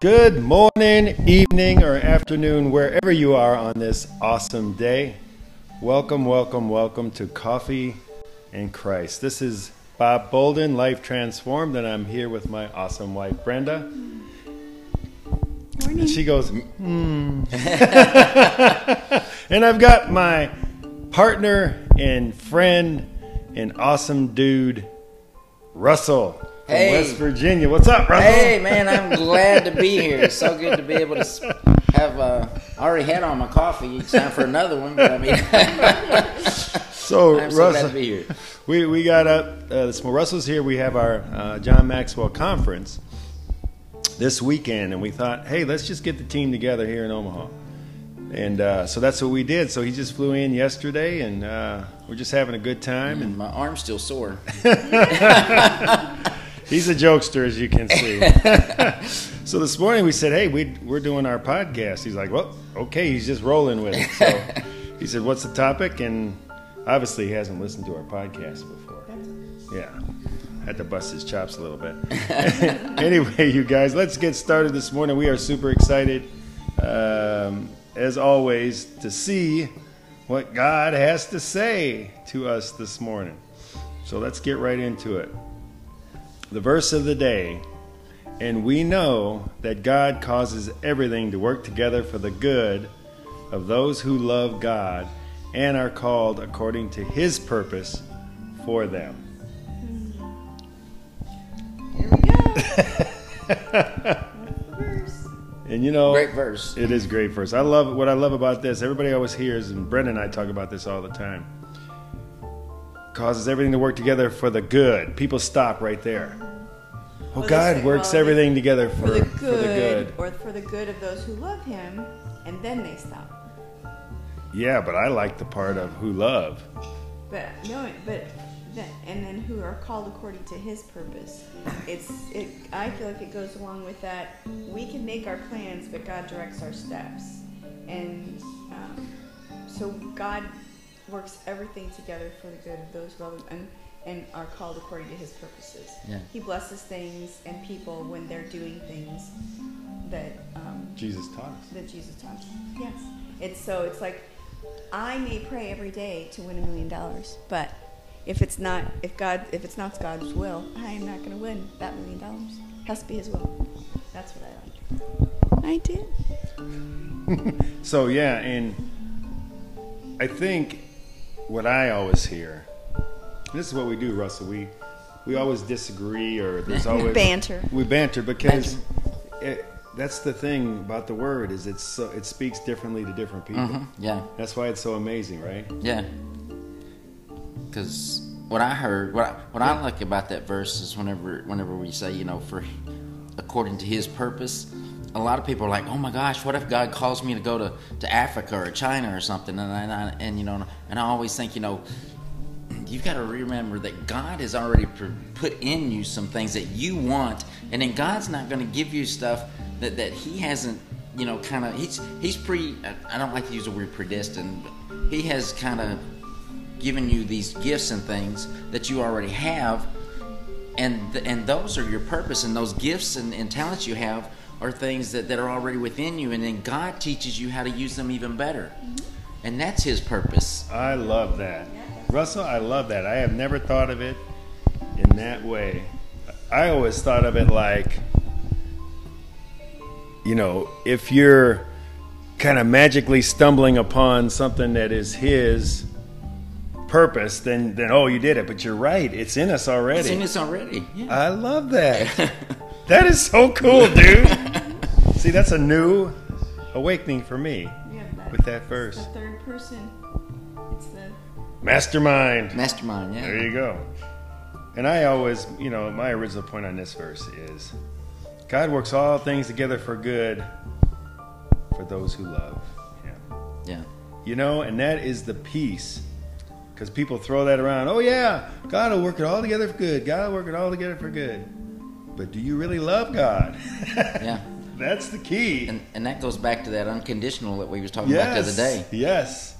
Good morning, evening, or afternoon, wherever you are on this awesome day. Welcome, welcome, welcome to Coffee and Christ. This is Bob Bolden, Life Transformed, and I'm here with my awesome wife, Brenda. Morning. And she goes, hmm. and I've got my partner and friend and awesome dude, Russell Hey. West Virginia. What's up, Russell? Hey man, I'm glad to be here. It's so good to be able to have. Uh, I already had all my coffee. It's time for another one. But I mean, So, I'm so glad to be here. we, we got up uh, this morning. Russell's here. We have our uh, John Maxwell conference this weekend, and we thought, hey, let's just get the team together here in Omaha. And uh, so that's what we did. So he just flew in yesterday, and uh, we're just having a good time. And My arm's still sore. he's a jokester, as you can see. so this morning we said, hey, we, we're doing our podcast. He's like, well, okay. He's just rolling with it. So he said, what's the topic? And obviously he hasn't listened to our podcast before. Yeah. Had to bust his chops a little bit. anyway, you guys, let's get started this morning. We are super excited, um, as always, to see what God has to say to us this morning. So let's get right into it. The verse of the day. And we know that God causes everything to work together for the good of those who love God and are called according to his purpose for them. Here we go. Verse. And you know, Great verse. It is great verse. I love what I love about this. Everybody always hears, and Brenda and I talk about this all the time. Causes everything to work together for the good. People stop right there. Oh, Well, God works well, everything together for, For the good, for the good. or for the good of those who love him, and then they stop. Yeah, but I like the part of who love. But no, but then, and then who are called according to his purpose. It's it. I feel like it goes along with that. We can make our plans, but God directs our steps, and um, so God works everything together for the good of those who love him and, and are called according to his purposes. Yeah. He blesses things and people when they're doing things that um, Jesus taught us. that Jesus taught us. Yes. It's so it's like I may pray every day to win a million dollars, but if it's not if God if it's not God's will, I am not going to win that million dollars. It Has to be His will. That's what I like. I did. So yeah, and I think what I always hear, this is what we do, Russell. We we always disagree, or there's always Banter. We banter because It, that's the thing about the word is it's so, it speaks differently to different people. Mhm, Yeah, That's why it's so amazing, right? yeah. Because what I heard, what I, what I like about that verse is whenever whenever we say, you know, for according to His purpose. A lot of people are like, "Oh my gosh, what if God calls me to go to, to Africa or China or something?" And I, and, I, and you know, and I always think, you know, you've got to remember that God has already put in you some things that you want, and then God's not going to give you stuff that, that He hasn't, you know, kind of. He's He's pre. I- don't like to use the word predestined, but He has kind of given you these gifts and things that you already have, and and those are your purpose, and those gifts and, and talents you have are things that, that are already within you, and then God teaches you how to use them even better, mm-hmm. and that's His purpose. I love that, Russell. I love that. I have never thought of it in that way. I always thought of it like, you know, if you're kind of magically stumbling upon something that is His purpose, then then oh, you did it. But you're right; it's in us already. It's in us already. Yeah. I love that. that is so cool, dude. See, that's a new awakening for me Yeah, that, with that verse. the third person. It's the Mastermind. Mastermind, yeah. There you go. And I always, you know, my original point on this verse is God works all things together for good for those who love Him. Yeah. You know, and that is the peace. Because people throw that around. Oh, yeah, God will work it all together for good. God will work it all together for good. But do you really love God? Yeah. That's the key. And and that goes back to that unconditional that we was talking about the other day. Yes.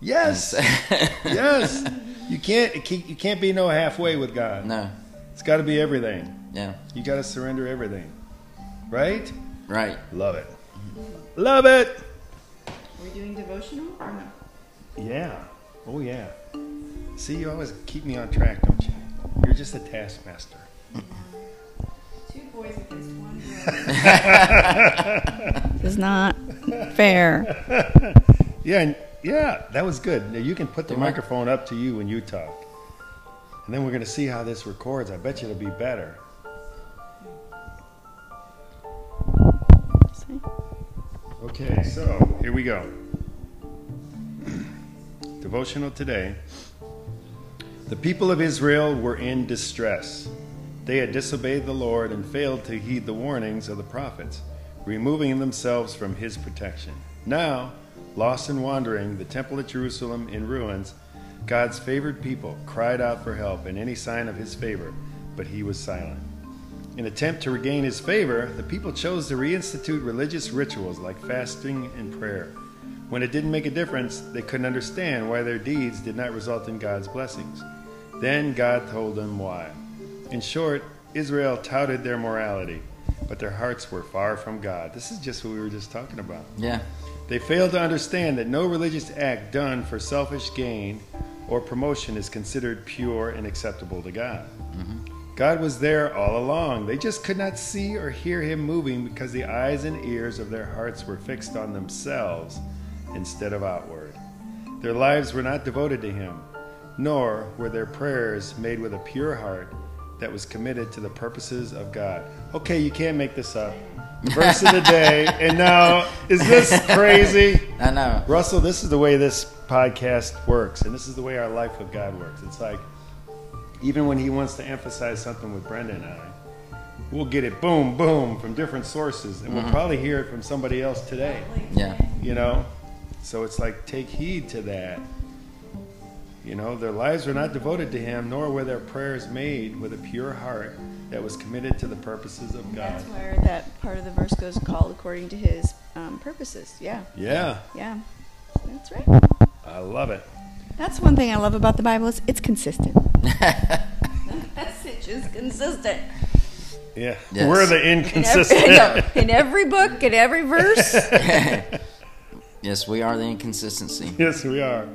Yes. yes. You can't you can't be no halfway with God. no. It's got to be everything. Yeah. You got to surrender everything. Right? Right. Love it. Love it. We're we doing devotional or no? Yeah. Oh yeah. See, you always keep me on track, don't you? You're just a taskmaster. Two boys against one girl. this is not fair. Yeah, and yeah, that was good. Now you can put the Do I- microphone up to you when you talk. And then we're going to see how this records. I bet you it'll be better. Okay, so here we go. Devotional today. The people of Israel were in distress. They had disobeyed the Lord and failed to heed the warnings of the prophets, removing themselves from his protection. Now, lost and wandering, the temple at Jerusalem in ruins, God's favored people cried out for help and any sign of his favor, but he was silent. In attempt to regain his favor, the people chose to reinstitute religious rituals like fasting and prayer. When it didn't make a difference, they couldn't understand why their deeds did not result in God's blessings. Then God told them why. In short, Israel touted their morality, but their hearts were far from God. This is just what we were just talking about. Yeah. They failed to understand that no religious act done for selfish gain or promotion is considered pure and acceptable to God. Mm-hmm. God was there all along. They just could not see or hear Him moving because the eyes and ears of their hearts were fixed on themselves instead of outward. Their lives were not devoted to Him, nor were their prayers made with a pure heart that was committed to the purposes of God. Okay, you can't make this up. Verse of the day, and now, is this crazy? I know. Russell, this is the way this podcast works, and this is the way our life with God works. It's like, even when He wants to emphasize something with Brenda and I, we'll get it boom, boom from different sources, and we'll mm-hmm. probably hear it from somebody else today, Yeah. you know? So it's like, take heed to that. You know, their lives were not devoted to Him, nor were their prayers made with a pure heart that was committed to the purposes of God. That's where that part of the verse goes called according to his um, purposes. Yeah, Yeah, yeah. That's right. I love it. That's one thing I love about the Bible is it's consistent. the message is consistent. Yeah, Yes. we're the In inconsistent. every, no, in every book, in every verse. Yes, we are the inconsistency. Yes, we are.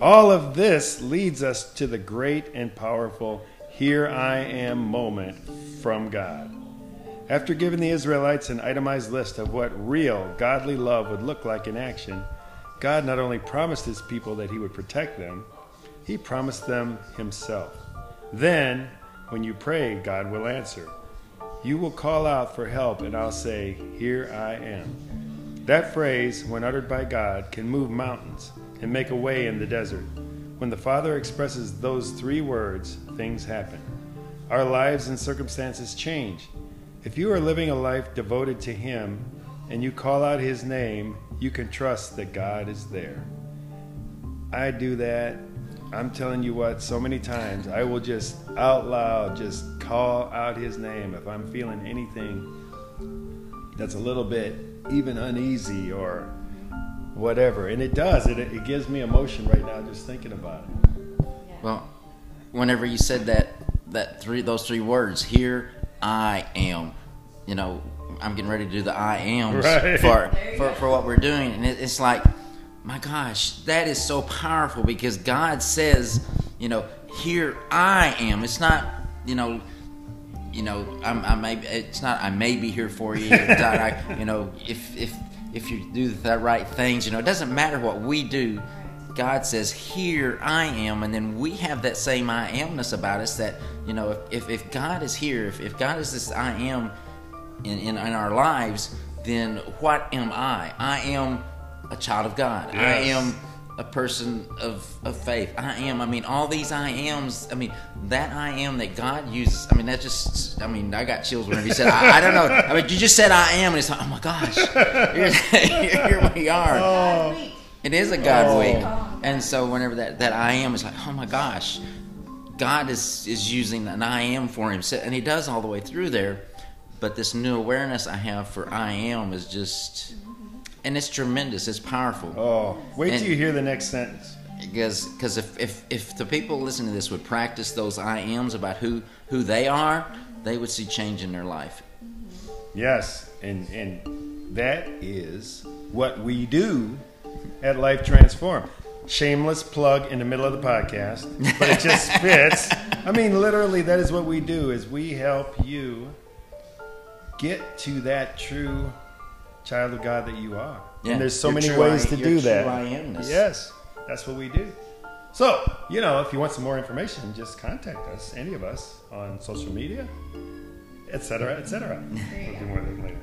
All of this leads us to the great and powerful Here I Am moment from God. After giving the Israelites an itemized list of what real godly love would look like in action, God not only promised his people that he would protect them, he promised them himself. Then, when you pray, God will answer. You will call out for help, and I'll say, Here I am. That phrase, when uttered by God, can move mountains and make a way in the desert. When the Father expresses those three words, things happen. Our lives and circumstances change. If you are living a life devoted to Him and you call out His name, you can trust that God is there. I do that. I'm telling you what, so many times I will just out loud just call out His name if I'm feeling anything that's a little bit even uneasy or whatever. And it does. It, it gives me emotion right now just thinking about it. Well, whenever you said that that three those three words, here I am, you know, I'm getting ready to do the I am Right. for, for for what we're doing, and it, it's like, my gosh, that is so powerful because God says, you know, here I am. It's not, you know. You know, I'm, I may. It's not. I may be here for you. I, you know, if if if you do the right things, you know, it doesn't matter what we do. God says, Here I am. And then we have that same I amness about us that, you know, if, if, if God is here, if, if God is this I am in, in, in our lives, then what am I? I am a child of God. I am a person of, of faith. I am. I mean, all these I ams. I mean, that I am that God uses. I mean, that just. I mean, I got chills whenever you said. I, I don't know. I mean, you just said I am, and it's like, oh my gosh, here, here we are. It is a God Oh. week, and so whenever that, that I am is like, oh my gosh, God is is using an I am for him, and He does all the way through there. But this new awareness I have for I am is just, and it's tremendous. It's powerful Oh, wait till you hear the next sentence. because because if, if if the people listening to this would practice those I ams about who who they are, they would see change in their life. Yes. and and that is what we do at Life Transform. Shameless plug in the middle of the podcast, but it just fits. I mean, literally, that is what we do. Is we help you get to that true child of God that you are. Yeah, and there's so your many ways I- to your do true that. I amness. Yes, that's what we do. So, you know, if you want some more information, just contact us, any of us, on social media, etc., etc. We'll do more of that later.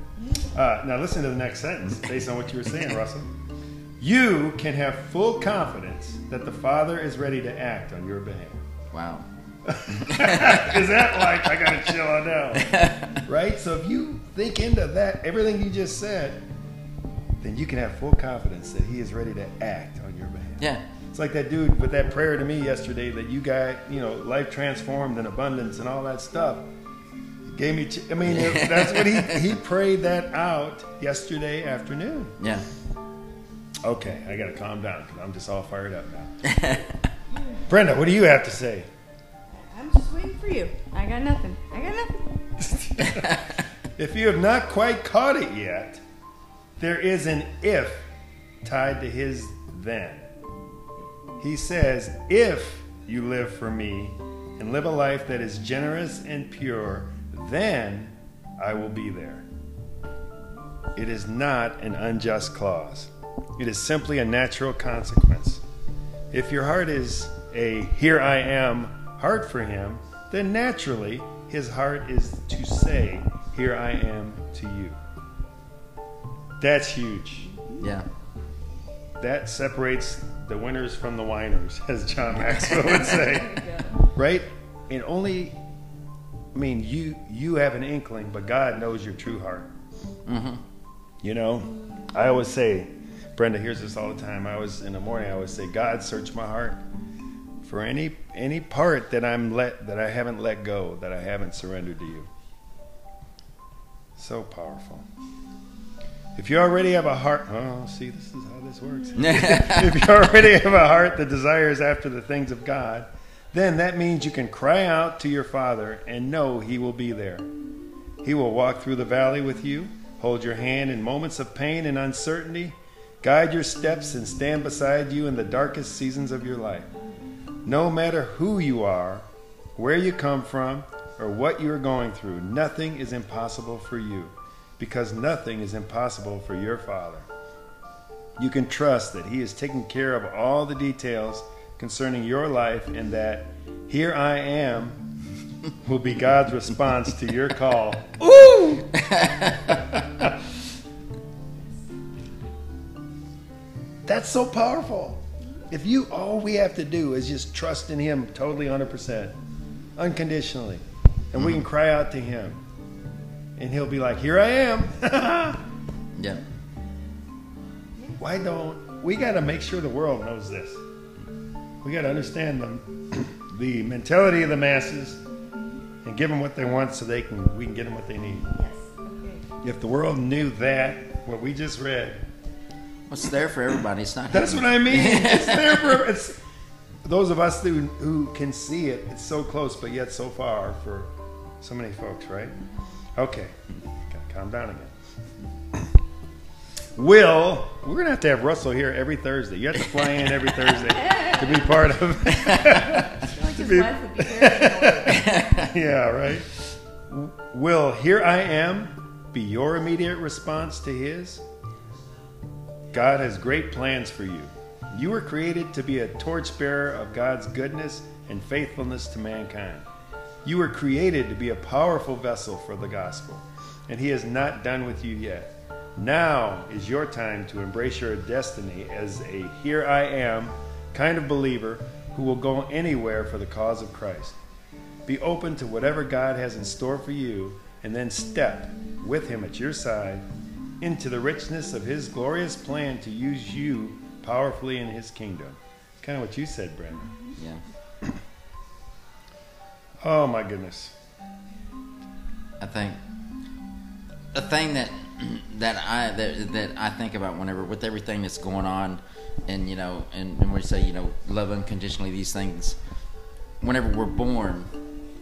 Uh, now, listen to the next sentence based on what you were saying, Russell. You can have full confidence that the Father is ready to act on your behalf. Wow. Is that like I gotta chill on down? Right? So if you think into that, everything you just said, then you can have full confidence that he is ready to act on your behalf. Yeah. It's like that dude with that prayer to me yesterday that you got, you know, life transformed and abundance and all that stuff. He gave me, ch- I mean, it- that's what he, he prayed that out yesterday afternoon. Yeah. Okay, I gotta calm down because I'm just all fired up now. Brenda, what do you have to say? Just waiting for you. I got nothing. I got nothing. If you have not quite caught it yet, there is an if tied to his then. He says, If you live for me and live a life that is generous and pure, then I will be there. It is not an unjust clause, it is simply a natural consequence. If your heart is a here I am heart for him, then naturally his heart is to say, Here I am to you. That's huge. Yeah. That separates the winners from the whiners, as John Maxwell would say. right? And only, I mean, you you have an inkling, but God knows your true heart. Mm-hmm. You know, I always say, Brenda hears this all the time. I always in the morning. I always say, God, search my heart for any any part that I'm let that I haven't let go, that I haven't surrendered to you. So powerful. If you already have a heart, oh, see, this is how this works. if you already have a heart that desires after the things of God, then that means you can cry out to your Father and know He will be there. He will walk through the valley with you, hold your hand in moments of pain and uncertainty, guide your steps, and stand beside you in the darkest seasons of your life. No matter who you are, where you come from, or what you are going through, nothing is impossible for you because nothing is impossible for your Father. You can trust that He is taking care of all the details concerning your life and that here I am will be God's response to your call. Ooh! That's so powerful. If you all we have to do is just trust in him totally 100%, unconditionally, and we can mm. cry out to him and he'll be like, "Here I am." Yeah. Why don't we got to make sure the world knows this? We got to understand the the mentality of the masses and give them what they want so they can we can get them what they need. Yes. Okay. If the world knew that, what we just read, What's there for everybody? It's not. that's what I mean. It's there for it's those of us who who can see it. It's so close, but yet so far for so many folks, right? Okay, gotta calm down again. Will, we're gonna have to have Russell here every Thursday. You have to fly in every Thursday to be part of. I feel like his wife would be yeah, right. Will here I am be your immediate response to His? God has great plans for you. You were created to be a torchbearer of God's goodness and faithfulness to mankind. You were created to be a powerful vessel for the gospel, and He is not done with you yet. Now is your time to embrace your destiny as a here I am kind of believer who will go anywhere for the cause of Christ. Be open to whatever God has in store for you, and then step with Him at your side into the richness of His glorious plan to use you powerfully in His kingdom. It's kind of what you said, Brenda. Yeah. Oh my goodness. I think the thing that that I that, that I think about whenever with everything that's going on, and you know, and, and we say you know love unconditionally these things. Whenever we're born,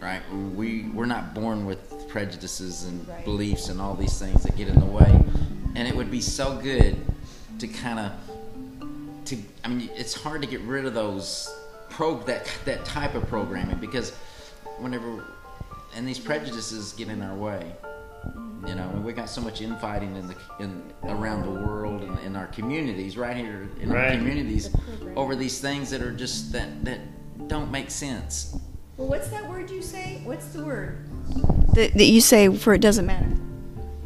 right? We we're not born with prejudices and Right. beliefs and all these things that get in the way. And it would be so good to kind of to I mean it's hard to get rid of those pro that that type of programming because whenever and these prejudices get in our way. You know, and we got so much infighting in the in around the world and in our communities, right here in our communities, over these things that are just that that don't make sense. Well, what's that word you say? What's the word that, that you say for it doesn't matter?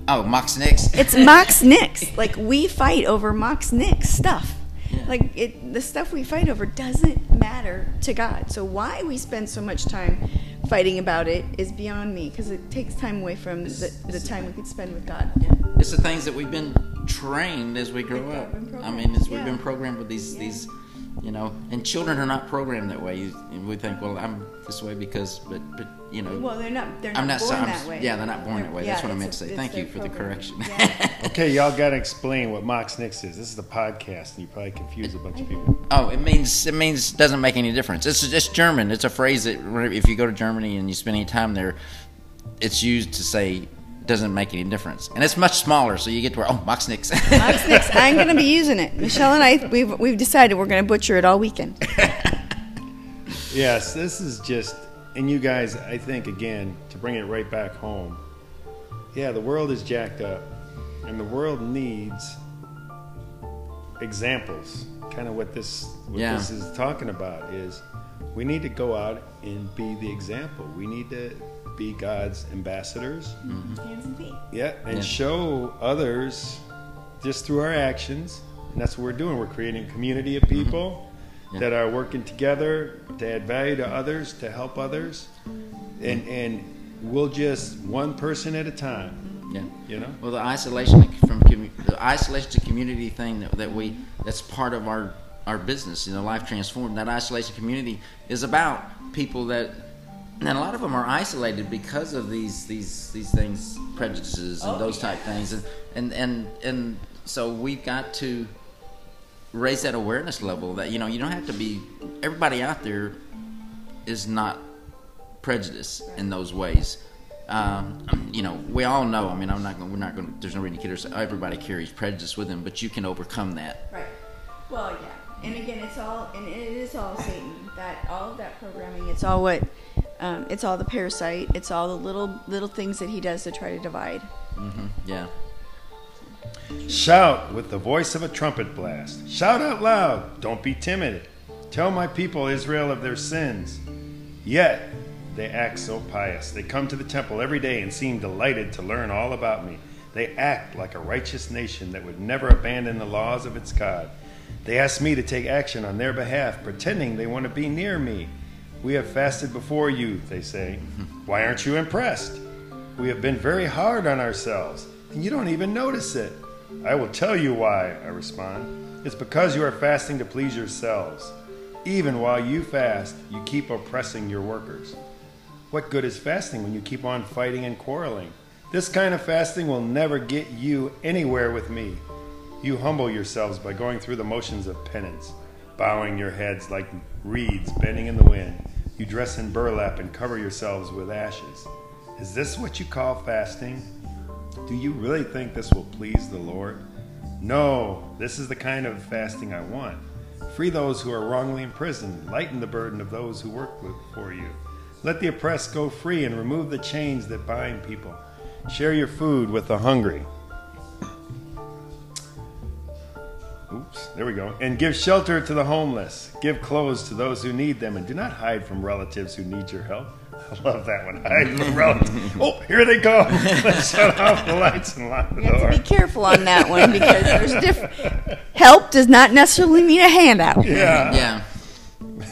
Oh, Mox Nix. It's Mox Nix. Like we fight over Mox Nix stuff. Yeah. Like it, the stuff we fight over doesn't matter to God. So why we spend so much time fighting about it is beyond me because it takes time away from the, the time we could spend with God. Yeah. It's the things that we've been trained as we grow up. I mean, it's, we've been programmed with these Yeah. these, you know, and children are not programmed that way. You, we think, well, I'm this way because, but but you know, Well, they're not. They're not I'm not born so- I'm- that way. yeah, they're not born that way. That's what I meant to say. Thank you their for the correction. Yeah. Okay, y'all got to explain what Mox Nix is. This is the podcast, and you probably confuse a bunch of people. Oh, it means it means doesn't make any difference. It's just German. It's a phrase that if you go to Germany and you spend any time there, it's used to say doesn't make any difference, and it's much smaller. So you get to where oh, Mox Nix. Mox Nix. I'm going to be using it. Michelle and I, we've we've decided we're going to butcher it all weekend. Yes, this is just, and you guys, I think, again, to bring it right back home, yeah, the world is jacked up, and the world needs examples. Kind of what this what Yeah. this is talking about is we need to go out and be the example. We need to be God's ambassadors. Mm-hmm. Hands and feet. Yeah, and Yeah. show others just through our actions. And that's what we're doing. We're creating a community of mm-hmm. people Yeah. that are working together to add value to others, to help others. And mm-hmm. and we'll just one person at a time, yeah. you know? Well, the isolation from commu- the isolation to community thing that, that we that's part of our our business. You know, life transformed. That isolation community is about people that, and a lot of them are isolated because of these these these things, prejudices and Oh, those type things, and and and and so we've got to raise that awareness level that you know you don't have to be everybody out there is not prejudice in those ways. Um, you know, we all know. I mean, I'm not going. We're not going. There's no reason to kid ourselves. Everybody carries prejudice with them, but you can overcome that. Right. Well, yeah. And again, it's all, and it is all Satan. That all of that programming. It's all what. Um, it's all the parasite. It's all the little little things that he does to try to divide. hmm Yeah. Shout with the voice of a trumpet blast. Shout out loud. Don't be timid. Tell my people Israel of their sins. Yet they act so pious. They come to the temple every day and seem delighted to learn all about me. They act like a righteous nation that would never abandon the laws of its God. They ask me to take action on their behalf, pretending they want to be near me. We have fasted before you, they say. Why aren't you impressed? We have been very hard on ourselves, and you don't even notice it. I will tell you why, I respond. It's because you are fasting to please yourselves. Even while you fast, you keep oppressing your workers. What good is fasting when you keep on fighting and quarreling? This kind of fasting will never get you anywhere with me. You humble yourselves by going through the motions of penance, bowing your heads like reeds bending in the wind. You dress in burlap and cover yourselves with ashes. Is this what you call fasting? Do you really think this will please the Lord? No, this is the kind of fasting I want. Free those who are wrongly imprisoned, lighten the burden of those who work for you. Let the oppressed go free and remove the chains that bind people. Share your food with the hungry. Oops, there we go. And give shelter to the homeless. Give clothes to those who need them, and do not hide from relatives who need your help. I love that one. Hide from relatives. Oh, here they go. Let's shut off the lights and lock the You have door. to be careful on that one because there's different. Help does not necessarily mean a handout. Yeah.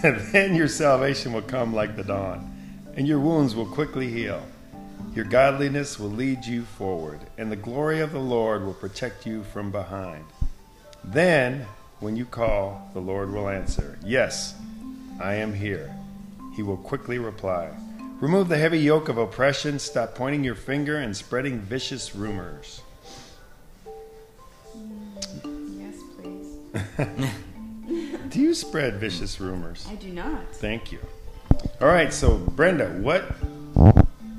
Yeah. then your salvation will come like the dawn, and your wounds will quickly heal. Your godliness will lead you forward, and the glory of the Lord will protect you from behind. Then, when you call, the Lord will answer, Yes, I am here. He will quickly reply. Remove the heavy yoke of oppression, stop pointing your finger and spreading vicious rumors. Yes, please. Do you spread vicious rumors? I do not. Thank you. All right, so Brenda, what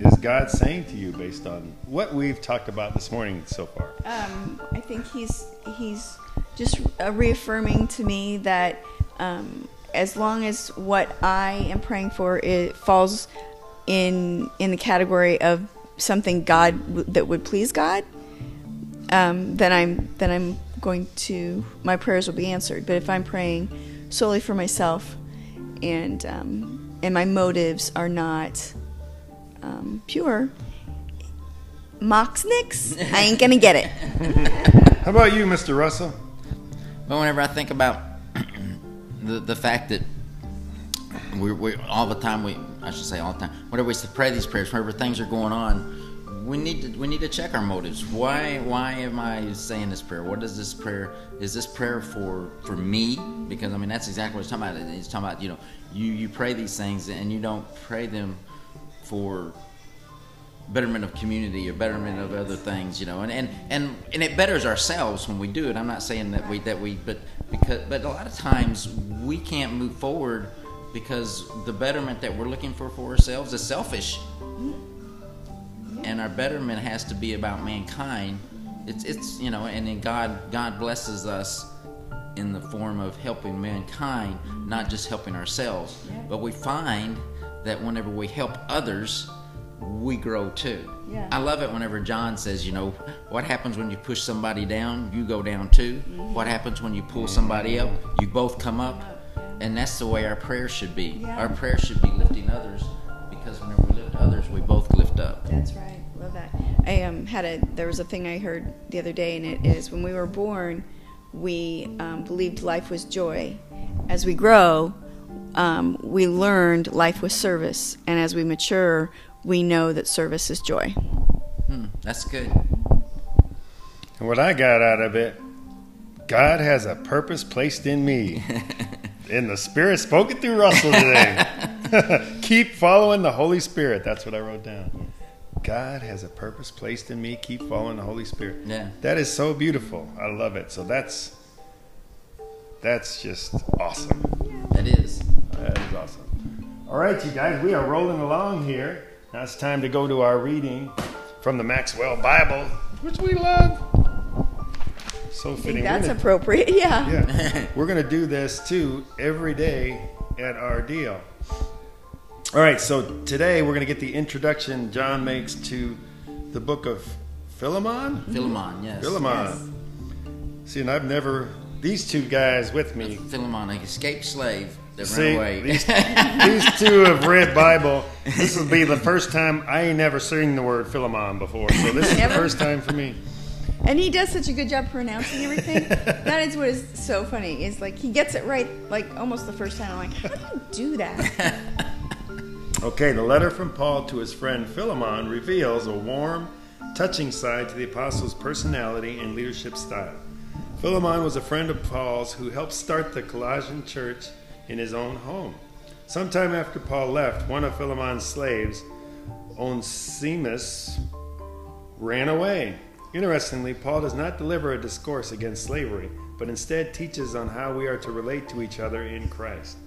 is God saying to you based on what we've talked about this morning so far? Um, I think he's he's just uh, reaffirming to me that um, as long as what I am praying for it falls in in the category of something God w- that would please God, um, then I'm then I'm going to my prayers will be answered. But if I'm praying solely for myself and um, and my motives are not um, pure, Moxnix, I ain't gonna get it. How about you, Mr. Russell? But whenever I think about the the fact that we we all the time we I should say all the time whenever we pray these prayers, whenever things are going on, we need to we need to check our motives. Why why am I saying this prayer? What is this prayer? Is this prayer for for me? Because I mean that's exactly what it's talking about. It's talking about you know you you pray these things and you don't pray them for betterment of community or betterment of other things, you know, and, and, and, and it betters ourselves when we do it. I'm not saying that we that we but because but a lot of times we can't move forward because the betterment that we're looking for for ourselves is selfish. And our betterment has to be about mankind. It's it's you know, and then God God blesses us in the form of helping mankind, not just helping ourselves. But we find that whenever we help others, we grow too. Yeah. I love it whenever John says, you know, what happens when you push somebody down, you go down too. What happens when you pull somebody up, you both come up. And that's the way our prayer should be. Yeah. Our prayer should be lifting others because whenever we lift others, we both lift up. That's right. Love that. I um, had a there was a thing I heard the other day, and it is when we were born, we um, believed life was joy. As we grow, um, we learned life was service, and as we mature, we know that service is joy. Hmm, that's good. And what I got out of it, God has a purpose placed in me. and the Spirit spoke it through Russell today. Keep following the Holy Spirit. That's what I wrote down. God has a purpose placed in me. Keep following the Holy Spirit. Yeah. That is so beautiful. I love it. So that's that's just awesome. That is. That is awesome. All right, you guys, we are rolling along here. Now it's time to go to our reading from the Maxwell Bible, which we love. So fitting. That's gonna- appropriate. Yeah. yeah. We're going to do this too every day at our deal. All right, so today we're going to get the introduction John makes to the book of Philemon. Philemon, yes. Philemon. See, and I've never, these two guys with me, Philemon, an escaped slave that See, ran away. these, these two have read Bible. This will be the first time I ain't never seen the word Philemon before, so this is the first time for me. And he does such a good job pronouncing everything. that is what is so funny. Is like he gets it right, like almost the first time. I'm like, how do you do that? Okay, the letter from Paul to his friend Philemon reveals a warm, touching side to the apostle's personality and leadership style. Philemon was a friend of Paul's who helped start the Colossian church in his own home. Sometime after Paul left, one of Philemon's slaves, Onesimus, ran away. Interestingly, Paul does not deliver a discourse against slavery, but instead teaches on how we are to relate to each other in Christ.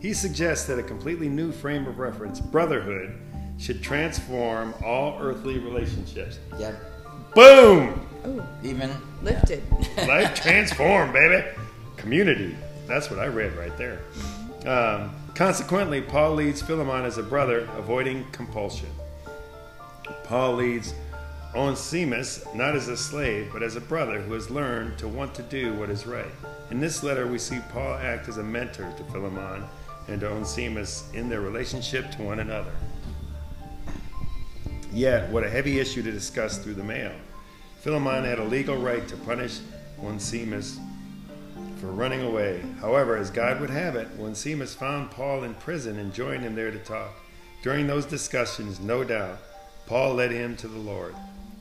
He suggests that a completely new frame of reference, brotherhood, should transform all earthly relationships. yeah. Boom! Oh, Even lifted. Life transformed, baby. Community. That's what I read right there. Um, consequently, Paul leads Philemon as a brother, avoiding compulsion. Paul leads Onesimus not as a slave, but as a brother who has learned to want to do what is right. In this letter, we see Paul act as a mentor to Philemon and to Onesimus in their relationship to one another. Yet, what a heavy issue to discuss through the mail. Philemon had a legal right to punish Onesimus for running away. However, as God would have it, Onesimus found Paul in prison and joined him there to talk. During those discussions, no doubt, Paul led him to the Lord.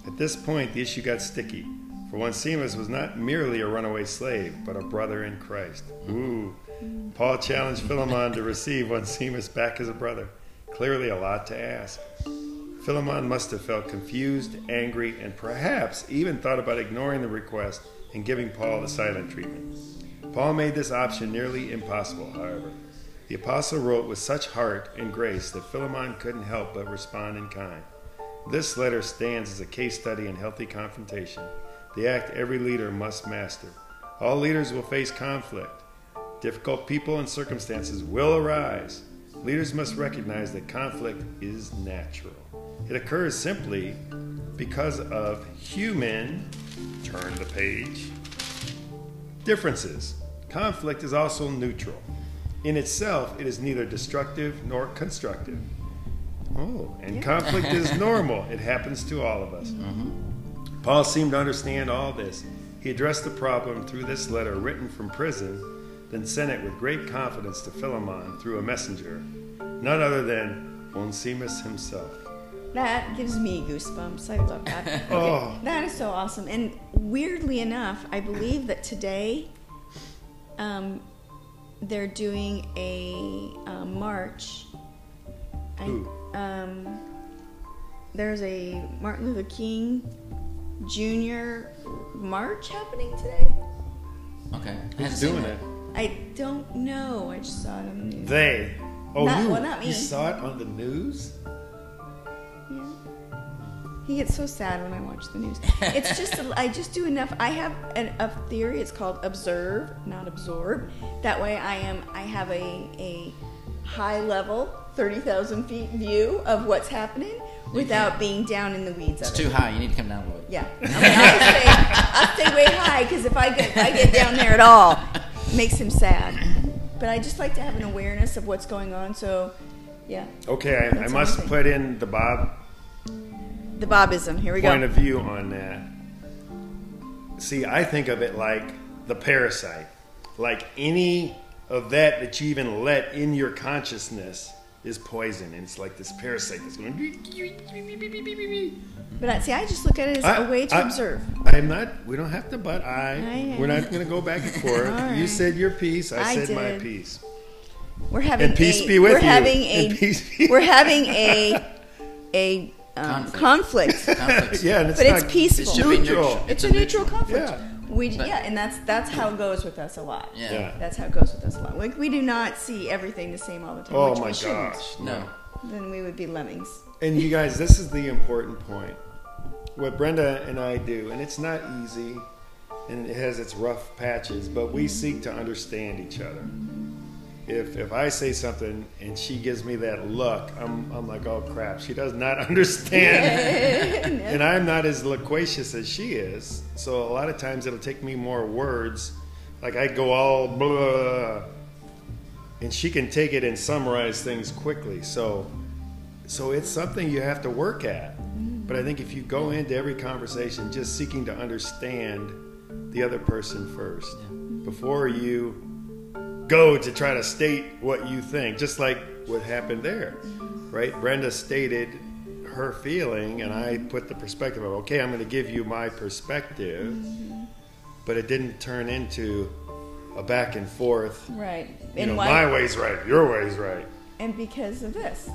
At this point, the issue got sticky, for Onesimus was not merely a runaway slave, but a brother in Christ. Ooh. Paul challenged Philemon to receive Onesimus back as a brother. Clearly, a lot to ask. Philemon must have felt confused, angry, and perhaps even thought about ignoring the request and giving Paul the silent treatment. Paul made this option nearly impossible, however. The apostle wrote with such heart and grace that Philemon couldn't help but respond in kind. This letter stands as a case study in healthy confrontation, the act every leader must master. All leaders will face conflict. Difficult people and circumstances will arise. Leaders must recognize that conflict is natural. It occurs simply because of human, turn the page, differences. Conflict is also neutral. In itself, it is neither destructive nor constructive. Oh, and conflict is normal. It happens to all of us. Mm-hmm. Paul seemed to understand all this. He addressed the problem through this letter written from prison, then sent it with great confidence to Philemon through a messenger, none other than Onesimus himself. That gives me goosebumps. I love that. Okay, Oh. That is so awesome. And weirdly enough, I believe that today um, they're doing a uh, march. I, Who? um, there's a Martin Luther King Jr. march happening today. Okay. I Who's doing it? I don't know. I just saw it on the news. They. Oh, Not- you, well, not me. you saw it on the news? Yeah. He gets so sad when I watch the news. It's just I just do enough. I have an, a theory. It's called observe, not absorb. That way, I am I have a a high level, thirty thousand feet view of what's happening without being down in the weeds It's of it. too high. You need to come down a little. Yeah, I mean, I'll, stay, I'll stay way high because if I get I get down there at all, it makes him sad. But I just like to have an awareness of what's going on. So, yeah, Okay, I, I must put in the Bob the Bobism. Here we go. point of view on that. See, I think of it like the parasite. Like any of that that you even let in your consciousness is poison. And it's like this parasite that's going. But I, see, I just look at it as I- a way to I- observe. I'm not. We don't have to butt I. We're not going to go back and forth. All You said your piece. I, said my piece. We're having And peace a, be with you. we're you. having a And peace be- we're having a a um, Conflict. conflict, Conflicts. Yeah, and it's but it's not- peaceful. It should be Neutral. neutral. It's a neutral conflict. Yeah. We But- yeah, and that's that's how it goes with us a lot. Yeah. Yeah. That's how it goes with us a lot. Like we do not see everything the same all the time. Oh which my we shouldn't. gosh. No. Then we would be lemmings. And you guys, this is the important point. What Brenda and I do, and it's not easy, and it has its rough patches, but we seek to understand each other. If if I say something and she gives me that look, I'm I'm like, oh crap, she does not understand, and I'm not as loquacious as she is. So a lot of times it'll take me more words, like I go all blah, and she can take it and summarize things quickly. So so it's something you have to work at. But I think if you go into every conversation just seeking to understand the other person first before you go to try to state what you think, just like what happened there, right? Brenda stated her feeling, and I put the perspective of, okay, I'm going to give you my perspective, but it didn't turn into a back and forth. Right. You And know, why- my way's right, your way's right. and because of this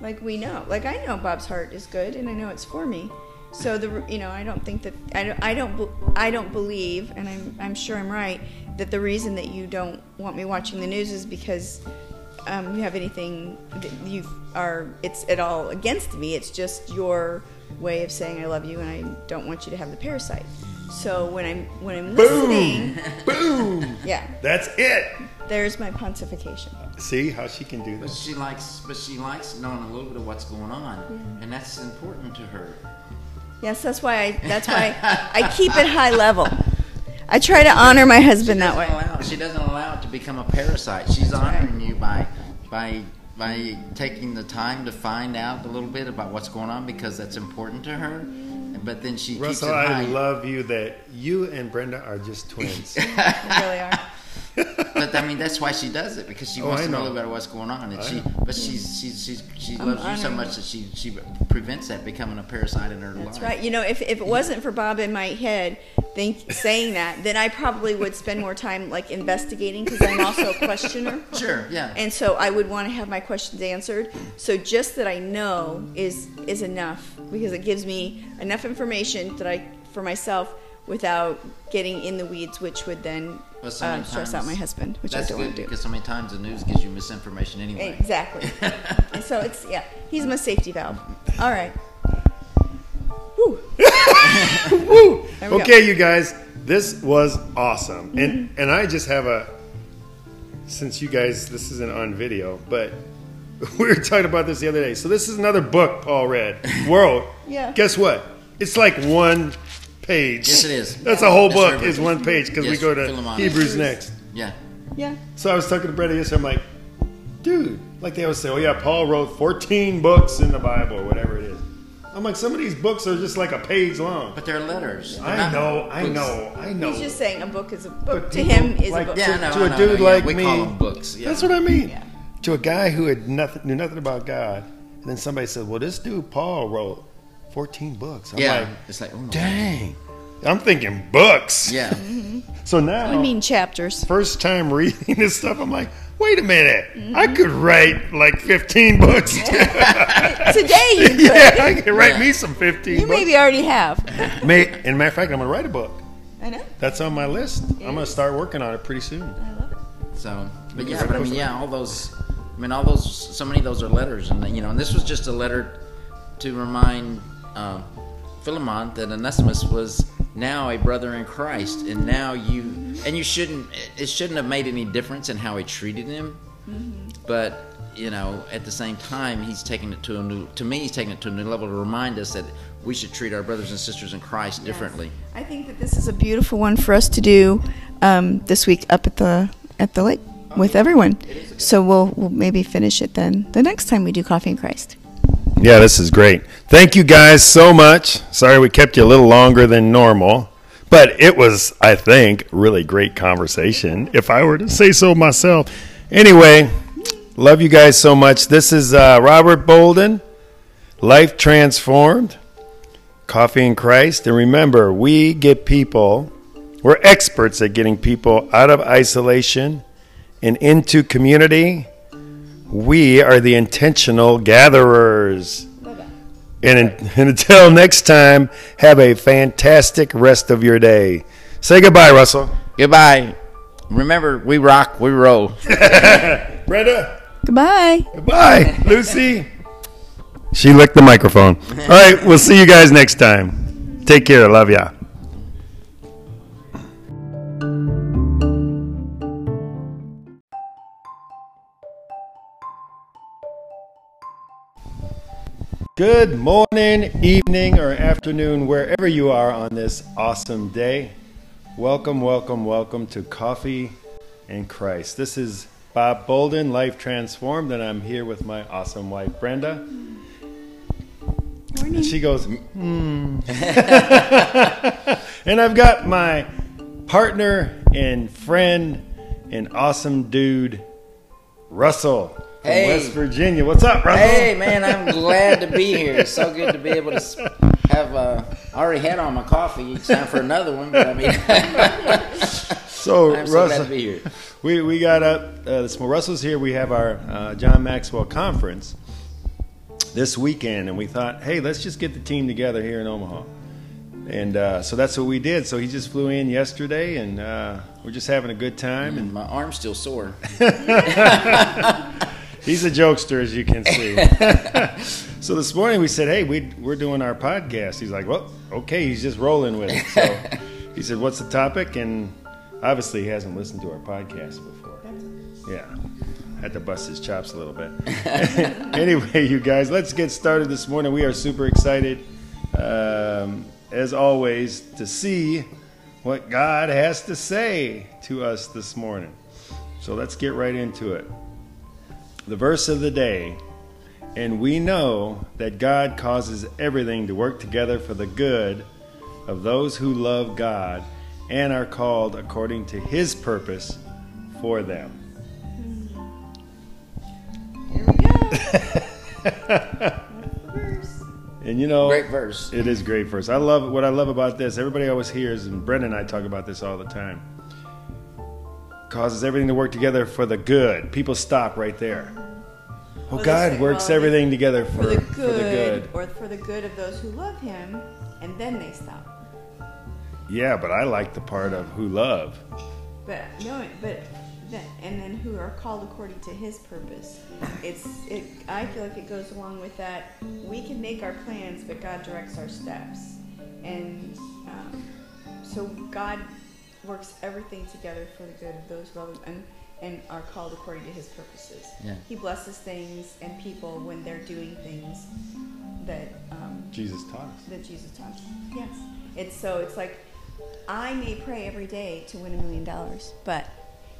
like we know like i know bob's heart is good and i know it's for me so the you know i don't think that i don't i don't, I don't believe and I'm, I'm sure i'm right that the reason that you don't want me watching the news is because um, you have anything that you are it's at all against me it's just your way of saying i love you and i don't want you to have the parasite so when i'm when i'm listening Boom! Boom! yeah That's it. there's my pontification See how she can do But she likes, but she likes knowing a little bit of what's going on, and that's important to her. Yes, that's why I that's why I, I keep it high level. I try to honor my husband that way. Allow- she doesn't allow it to become a parasite. She's honoring you by by by taking the time to find out a little bit about what's going on because that's important to her. But then she Russell, keeps it high. I love you that you and Brenda are just twins. They really are. But I mean, that's why she does it because she Oh, wants I to know a know. little bit what's going on, and I she. know. But she's she's she's she I'm loves you so much that she she prevents that becoming a parasite in her That's life. right. You know, if, if it wasn't for Bob in my head think, saying that, then I probably would spend more time like investigating because I'm also a questioner. Sure. Yeah. And so I would want to have my questions answered. So just that I know is is enough because it gives me enough information that I for myself without getting in the weeds, which would then But so many um, stress out my husband, which That's I don't good want to do. because so many times the news gives you misinformation anyway. Exactly. so it's yeah, he's my safety valve. All right. Woo! There we go. Okay, you guys, this was awesome, and and I just have a. Since you guys, this isn't on video, but we were talking about this the other day. So this is another book Paul read. World. Yeah. Guess what? It's like one page. Yes, it is. That's a whole Yes, book sir. is one page because we go to Philemon. Hebrews next. Yeah. Yeah. So I was talking to Brenda yesterday. I'm like, dude, like they always say, oh yeah, Paul wrote 14 books in the Bible or whatever it is. I'm like, some of these books are just like a page long. But they're letters. They're I not know, I books. know, I know. He's just saying a book is a book. But to him, is like a book. Yeah, I To- know, to a I know, dude yeah. like we me. call them books. Yeah. That's what I mean. Yeah. To a guy who had nothing, knew nothing about God, and then somebody said, "Well, this dude Paul wrote 14 books." I'm yeah. like, it's like, oh no. dang. I'm thinking books. Yeah. So now, I mean chapters. first time reading this stuff, I'm like, wait a minute, Mm-hmm. I could write like 15 books. Today you could. yeah, I could write Yeah. me some 15 You books. maybe already have. May, and matter of fact, I'm gonna write a book. I know. That's on my list. I'm gonna start working on it pretty soon. I love it. So, but yeah, but I mean, yeah, all those. I mean, all those. So many of those are letters, and you know, and this was just a letter to remind uh, Philemon that Onesimus was now a brother in Christ, and now you, and you shouldn't. It shouldn't have made any difference in how he treated him, but you know, at the same time, he's taking it to a new. To me, he's taking it to a new level to remind us that we should treat our brothers and sisters in Christ differently. I think that this is a beautiful one for us to do um, this week up at the at the lake with everyone. So we'll we'll maybe finish it then the next time we do Coffee in Christ. Yeah, this is great. Thank you guys so much. Sorry we kept you a little longer than normal, but it was, I think, really great conversation, if I were to say so myself. Anyway, love you guys so much. This is uh, Robert Bolden, Life Transformed, Coffee in Christ. And remember, we get people, we're experts at getting people out of isolation and into community. We are the intentional gatherers. And, and until next time, have a fantastic rest of your day. Say goodbye, Russell. Goodbye. Remember, we rock, we roll. Brenda. Goodbye. Goodbye, Lucy. She licked the microphone. All right, we'll see you guys next time. Take care. Love ya. Good morning, evening, or afternoon, wherever you are on this awesome day. Welcome, welcome, welcome to Coffee and Christ. This is Bob Bolden, Life Transformed, and I'm here with my awesome wife, Brenda. Morning. And she goes, hmm. and I've got my partner and friend and awesome dude, Russell Hey. West Virginia. What's up, Russell? Hey man, I'm glad to be here. It's so good to be able to have. Uh, I already had all my coffee. It's time for another one. But I mean, So, I'm so glad to be here. we, we got up uh, this morning. Russell's here. We have our uh, John Maxwell conference this weekend, and we thought, hey, let's just get the team together here in Omaha. And uh, so that's what we did. So he just flew in yesterday, and uh, we're just having a good time. And My arm's still sore. He's a jokester, as you can see. so this morning we said, "Hey, we, we're doing our podcast." He's like, "Well, okay." He's just rolling with it. So he said, "What's the topic?" And obviously, he hasn't listened to our podcast before. Yeah, had to bust his chops a little bit. anyway, you guys, let's get started this morning. We are super excited, um, as always, to see what God has to say to us this morning. So let's get right into it the verse of the day. And we know that God causes everything to work together for the good of those who love God and are called according to his purpose for them. Here we go. Verse. And you know, Great verse. it is great verse. I love what I love about this. Everybody always hears, and Brenda and I talk about this all the time. Causes everything to work together for the good. People stop right there. Oh, Well, God works well, everything together for, For the good, for the good. or for the good of those who love Him, and then they stop. Yeah, but I like the part of who love. But no, but then, and then who are called according to His purpose. It's it. I feel like it goes along with that. We can make our plans, but God directs our steps. and um, so God works everything together for the good of those who love Him and, and are called according to His purposes. Yeah. He blesses things and people when they're doing things that um, Jesus taught us. that Jesus taught. us. Yes, it's so it's like I may pray every day to win a million dollars, but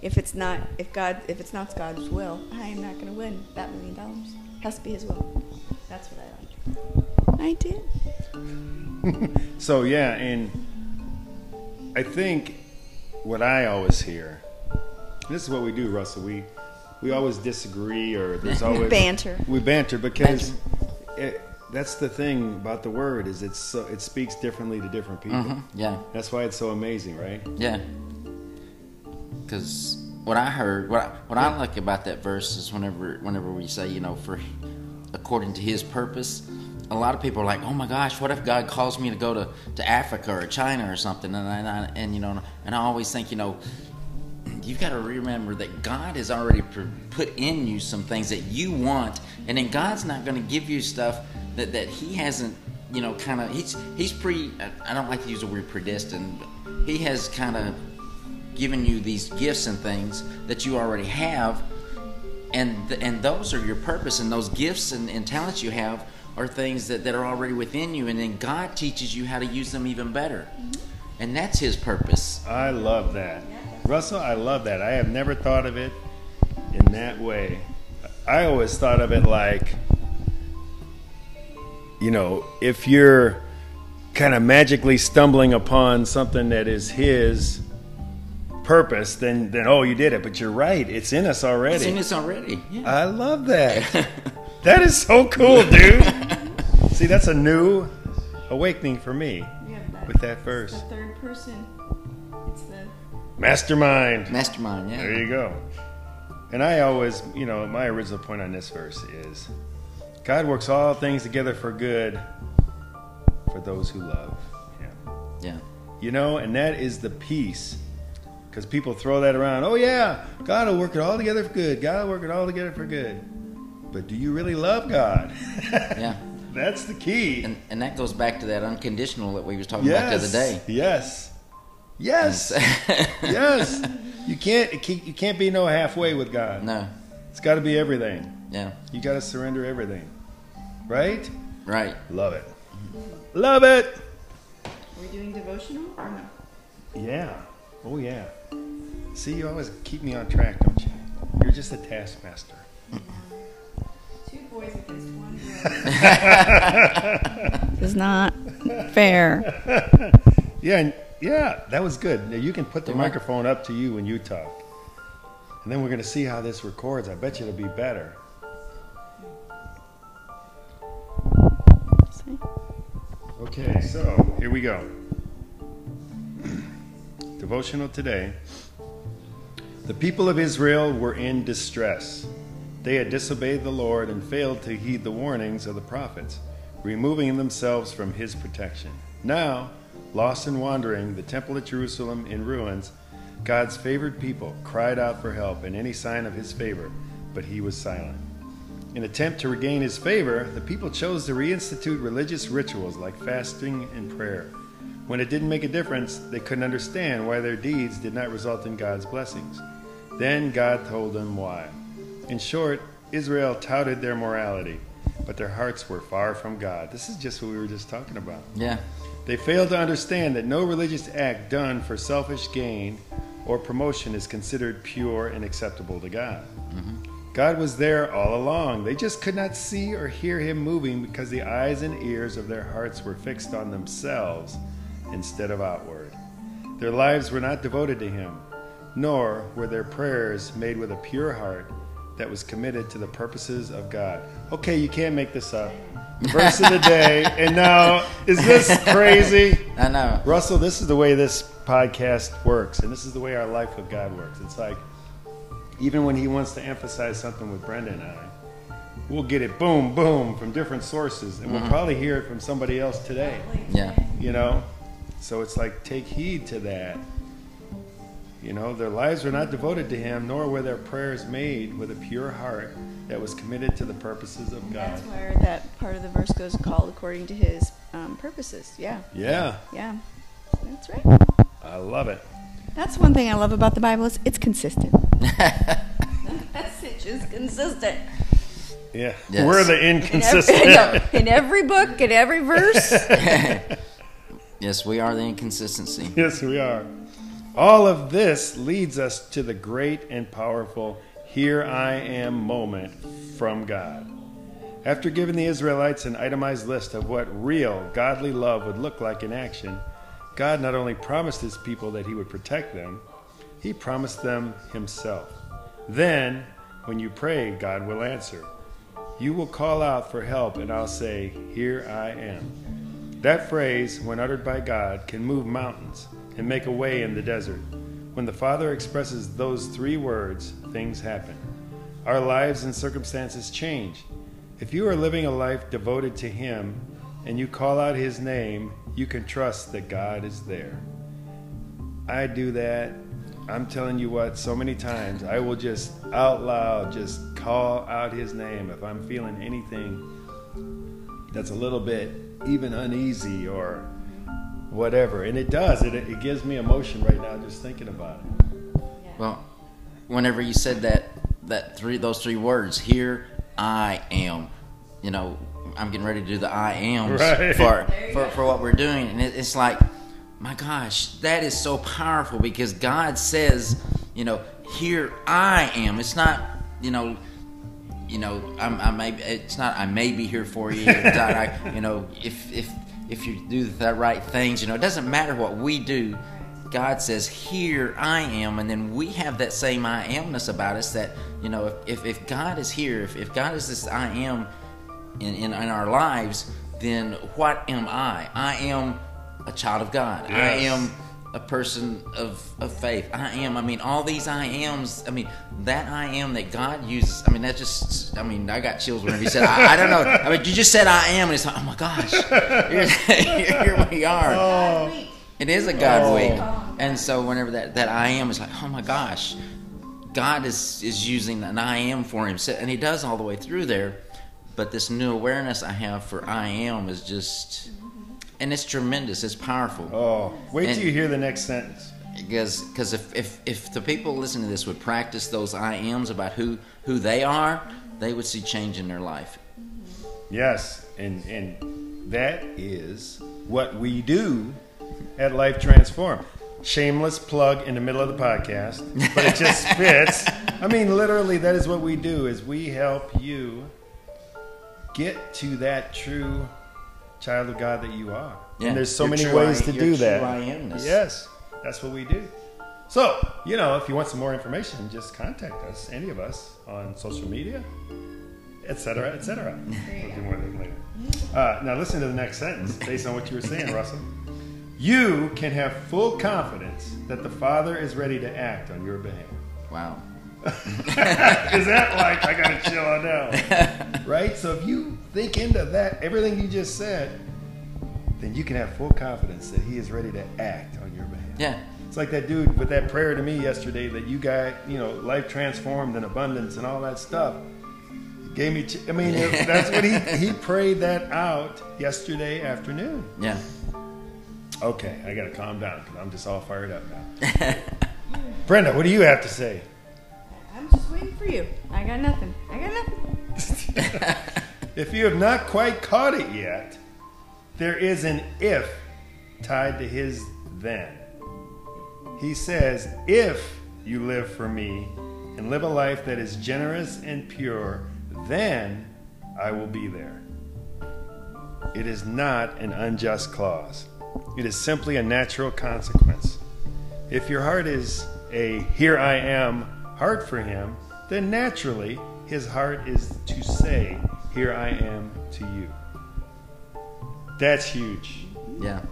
if it's not if God if it's not God's will, I am not going to win that million dollars. It has to be His will. That's what I like. I did. So yeah, and I think what I always hear, this is what we do, Russell. We we always disagree, or there's always Banter. We banter because it, that's the thing about the word is it's so, it speaks differently to different people. Mhm, Yeah. That's why it's so amazing, right? Yeah. Because what I heard, what I, what I like about that verse is whenever whenever we say, you know, for according to His purpose, a lot of people are like, oh my gosh, what if God calls me to go to, to Africa or China or something? And and, I, and you know, and I always think, you know, you've got to remember that God has already put in you some things that you want, and then God's not going to give you stuff that, that He hasn't, you know, kind of. He's He's pre. I- don't like to use the word predestined, but He has kind of given you these gifts and things that you already have, and and those are your purpose, and those gifts and, and talents you have are things that, that are already within you, and then God teaches you how to use them even better, mm-hmm. and that's His purpose. I love that, Russell. I love that. I have never thought of it in that way. I always thought of it like, you know, if you're kind of magically stumbling upon something that is His purpose, then then oh, you did it. But you're right; it's in us already. It's in us already. Yeah. I love that. that is so cool, dude. See, that's a new awakening for me You that. with that The verse. third person. It's the Mastermind. Mastermind, yeah. There you go. And I always, you know, my original point on this verse is God works all things together for good for those who love Him. Yeah. You know, and that is the peace. Because people throw that around. Oh, yeah, God will work it all together for good. God will work it all together for good. But do you really love God? Yeah. That's the key. And and that goes back to that unconditional that we was talking about the other day. Yes. Yes. yes. You can't you can't be no halfway with God. no. It's got to be everything. Yeah. You got to surrender everything. Right? Right. Love it. Love it. We're we doing devotional or no? Yeah. Oh yeah. See, you always keep me on track, don't you? You're just a taskmaster. Two boys against one girl. this is not fair. Yeah, and, yeah, that was good. Now you can put the The mic- microphone up to you when you talk. And then we're going to see how this records. I bet you it'll be better. Okay, so here we go. Devotional today. The people of Israel were in distress. They had disobeyed the Lord and failed to heed the warnings of the prophets, removing themselves from his protection. Now, lost and wandering, the temple at Jerusalem in ruins, God's favored people cried out for help and any sign of his favor, but he was silent. In attempt to regain his favor, the people chose to reinstitute religious rituals like fasting and prayer. When it didn't make a difference, they couldn't understand why their deeds did not result in God's blessings. Then God told them why. In short, Israel touted their morality, but their hearts were far from God. This is just what we were just talking about. Yeah. They failed to understand that no religious act done for selfish gain or promotion is considered pure and acceptable to God. Mm-hmm. God was there all along. They just could not see or hear Him moving because the eyes and ears of their hearts were fixed on themselves instead of outward. Their lives were not devoted to Him, nor were their prayers made with a pure heart that was committed to the purposes of God. Okay, you can't make this up. Verse of the day, and now, is this crazy? I know. Russell, this is the way this podcast works, and this is the way our life with God works. It's like, even when He wants to emphasize something with Brenda and I, we'll get it boom, boom from different sources, and we'll mm-hmm. probably hear it from somebody else today, Yeah. you know? So it's like, take heed to that. You know, their lives were not devoted to Him, nor were their prayers made with a pure heart that was committed to the purposes of God. That's where that part of the verse goes called according to his um, purposes. Yeah, Yeah, yeah. That's right. I love it. That's one thing I love about the Bible is it's consistent. the message is consistent. Yeah, Yes. we're the In inconsistent. every, no, in every book, in every verse. yes, we are the inconsistency. yes, we are. All of this leads us to the great and powerful "Here I am" moment from God. After giving the Israelites an itemized list of what real godly love would look like in action, God not only promised his people that he would protect them, he promised them himself. Then, when you pray, God will answer. You will call out for help, and I'll say, Here I am. That phrase, when uttered by God, can move mountains and make a way in the desert. When the Father expresses those three words, things happen. Our lives and circumstances change. If you are living a life devoted to Him and you call out His name, you can trust that God is there. I do that. I'm telling you what, so many times I will just out loud just call out His name if I'm feeling anything that's a little bit even uneasy or whatever. And it does. It, it gives me emotion right now just thinking about it. Well, whenever you said that that three those three words, here I am, you know, I'm getting ready to do the I am Right. for, for for what we're doing, and it, it's like, my gosh, that is so powerful because God says, you know, here I am. It's not, you know. You know, I'm, I may. It's not. I may be here for you. I, you know, if if if you do the right things, you know, it doesn't matter what we do. God says, Here I am. And then we have that same I amness about us that, you know, if, if, if God is here, if, if God is this I am in, in, in our lives, then what am I? I am a child of God. I am a person of, of faith. I am. I mean, all these I ams. I mean, that I am that God uses. I mean, that just. I mean, I got chills whenever you said. I, I don't know. I mean, you just said I am, and it's like, oh my gosh, here, here we are. Oh, It is a God Oh. week, and so whenever that, that I am is like, oh my gosh, God is is using an I am for him, and He does all the way through there. But this new awareness I have for I am is just, and it's tremendous. It's powerful oh. Wait till you hear the next sentence. because because if, if if the people listening to this would practice those I ams about who who they are, they would see change in their life. Yes, and and that is what we do at Life Transform. Shameless plug in the middle of the podcast, but it just fits. I mean, literally, that is what we do: is we help you get to that true child of God that you are. Yeah, and there's so your many true ways I- to do that. I amness. Yes, that's what we do. So, you know, if you want some more information, just contact us, any of us, on social media, etc., etc. We'll do more of that later. Uh, now, listen to the next sentence based on what you were saying, Russell. You can have full confidence that the Father is ready to act on your behalf. Wow. Is that like I gotta chill on down? Right? So if you think into that, everything you just said, then you can have full confidence that He is ready to act on your behalf. Yeah. It's like that dude with that prayer to me yesterday that you got, you know, life transformed and abundance and all that stuff. It gave me, ch- I mean, it- that's what he, he prayed that out yesterday afternoon. Yeah. Okay, I got to calm down because I'm just all fired up now. Brenda, what do you have to say? I'm just waiting for you. I got nothing. I got nothing. If you have not quite caught it yet, there is an if tied to his then. He says, If you live for me and live a life that is generous and pure, then I will be there. It is not an unjust clause, it is simply a natural consequence. If your heart is a here I am heart for him, then naturally his heart is to say, Here I am to you. That's huge. Yeah.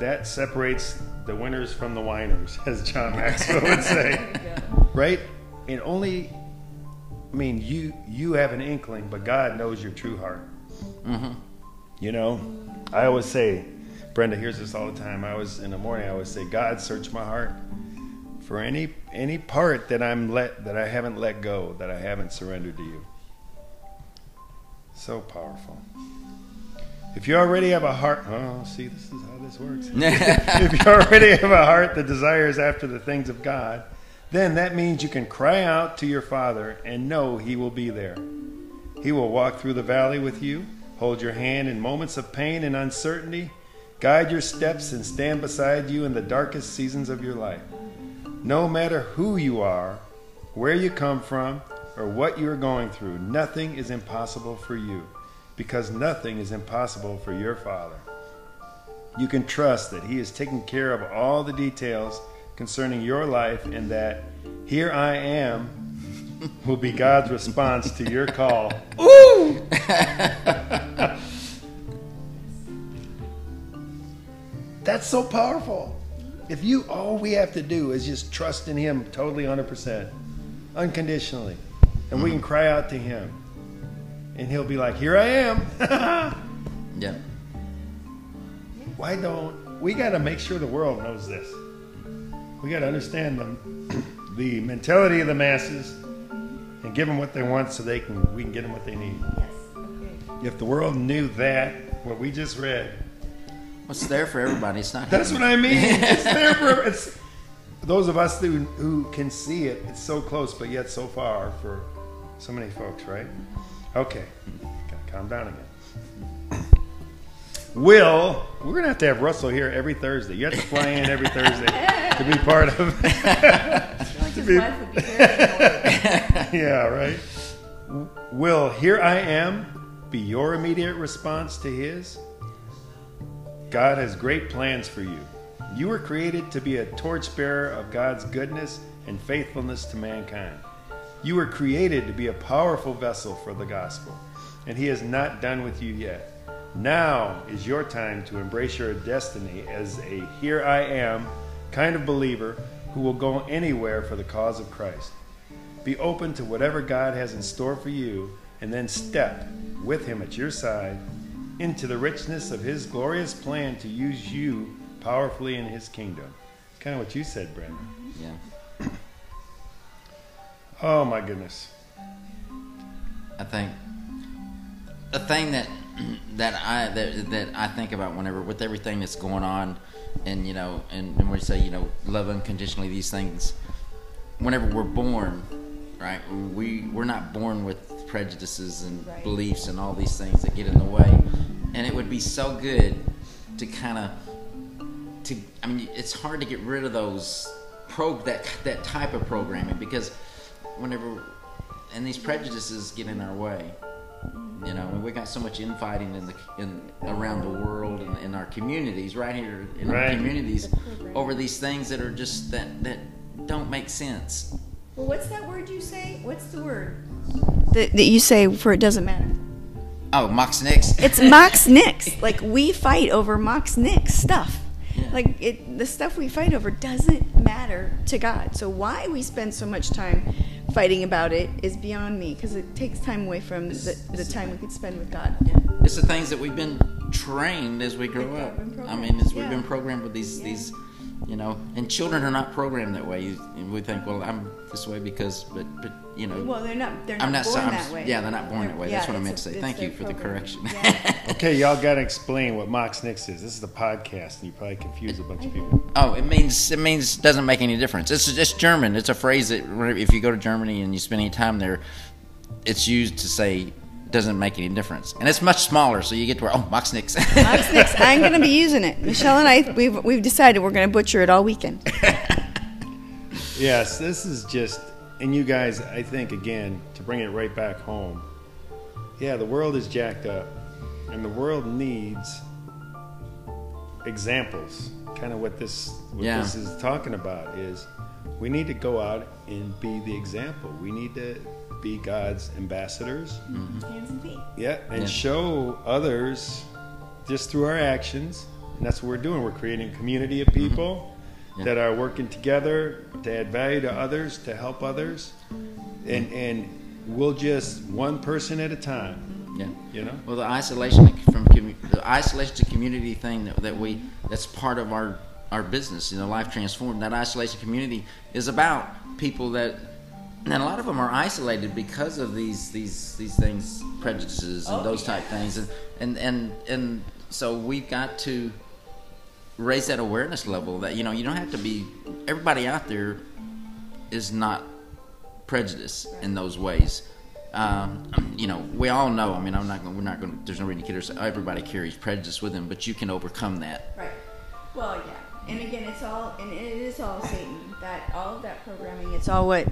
That separates the winners from the whiners, as John Maxwell would say. right? And only, I mean, you you have an inkling, but God knows your true heart. Mm-hmm. You know, I always say, Brenda hears this all the time. I always in the morning. I always say, God, search my heart, for any any part that I'm let that I haven't let go, that I haven't surrendered to you. So powerful. If you already have a heart, oh, see, this is how this works. if you already have a heart that desires after the things of God, then that means you can cry out to your Father and know He will be there. He will walk through the valley with you, hold your hand in moments of pain and uncertainty, guide your steps, and stand beside you in the darkest seasons of your life. No matter who you are, where you come from, or what you are going through, nothing is impossible for you because nothing is impossible for your Father. You can trust that He is taking care of all the details concerning your life and that here I am will be God's response to your call. Ooh! That's so powerful. If you all we have to do is just trust in him totally 100% unconditionally and we can mm-hmm. cry out to him and he'll be like, "Here I am." yeah. Why don't we got to make sure the world knows this? We got to understand the the mentality of the masses and give them what they want so they can we can get them what they need. Yes. Okay. If the world knew that, what we just read, What's there for everybody? It's not. that's what I mean. It's there for it's those of us who who can see it. It's so close, but yet so far for so many folks, right? Okay, gotta calm down again. Will, we're gonna have to have Russell here every Thursday. You have to fly in every Thursday to be part of. I feel like his be- wife would be very annoyed. yeah, right. Will, here I am, be your immediate response to His? God has great plans for you. You were created to be a torchbearer of God's goodness and faithfulness to mankind. You were created to be a powerful vessel for the gospel, and He is not done with you yet. Now is your time to embrace your destiny as a here I am kind of believer who will go anywhere for the cause of Christ. Be open to whatever God has in store for you, and then step with Him at your side into the richness of His glorious plan to use you powerfully in His kingdom. It's kind of what you said, Brandon. Yeah. Oh my goodness. I think the thing that that I that, that I think about whenever with everything that's going on, and you know, and, and we say you know love unconditionally these things. Whenever we're born, right? We we're not born with prejudices and Right. beliefs and all these things that get in the way, and it would be so good to kind of to I mean it's hard to get rid of those pro that that type of programming because whenever and these prejudices get in our way you know we got so much infighting in the in around the world and in our communities right here in our communities over these things that are just that that don't make sense Well, what's that word you say? What's the word that, that you say for it doesn't matter? oh mox nix It's Mox Nix. Like we fight over Mox Nix stuff. Yeah. Like it, the stuff we fight over doesn't matter to God. So why we spend so much time fighting about it is beyond me because it takes time away from the, the time we could spend with God. Yeah. It's the things that we've been trained as we grow up. I mean, as we've been programmed with these Yeah. these, you know, and children are not programmed that way. You, and we think, well, I'm this way because, but but you know, Well, they're not. They're not I'm not. born I'm- that way. Yeah, they're not born They're- that way. yeah, That's what I meant a- to say. Thank you their for the correction. Yeah. Okay, y'all got to explain what Mox Nix is. This is the podcast, and you probably confuse a bunch of people. oh, it means it means doesn't make any difference. It's just German. It's a phrase that if you go to Germany and you spend any time there, it's used to say doesn't make any difference, and it's much smaller. So you get to where oh, Mox nix. Mox Nix. I'm going to be using it. Michelle and I, we've we've decided we're going to butcher it all weekend. Yes, this is just, and you guys, I think, again, to bring it right back home, yeah, the world is jacked up, and the world needs examples. Kind of what this what Yeah. this is talking about is we need to go out and be the example. We need to be God's ambassadors. Hands and feet. Yeah, and Yeah. show others just through our actions. And that's what we're doing. We're creating a community of people Mm-hmm. Yeah. that are working together to add value to others, to help others. And and we'll just one person at a time, yeah. you know? Well, the isolation from commu- the isolation to community thing that, that we that's part of our our business. You know, Life Transformed. That isolation community is about people that, and a lot of them are isolated because of these these these things, prejudices and Oh, those type things, and and and and so we've got to raise that awareness level that you know you don't have to be everybody out there is not prejudiced in those ways. Um, you know, we all know. I mean, I'm not going. We're not going. There's no reason to kid. Everybody carries prejudice with them, but you can overcome that. Right. Well, yeah. And again, it's all, and it is all Satan. That all of that programming. It's all what.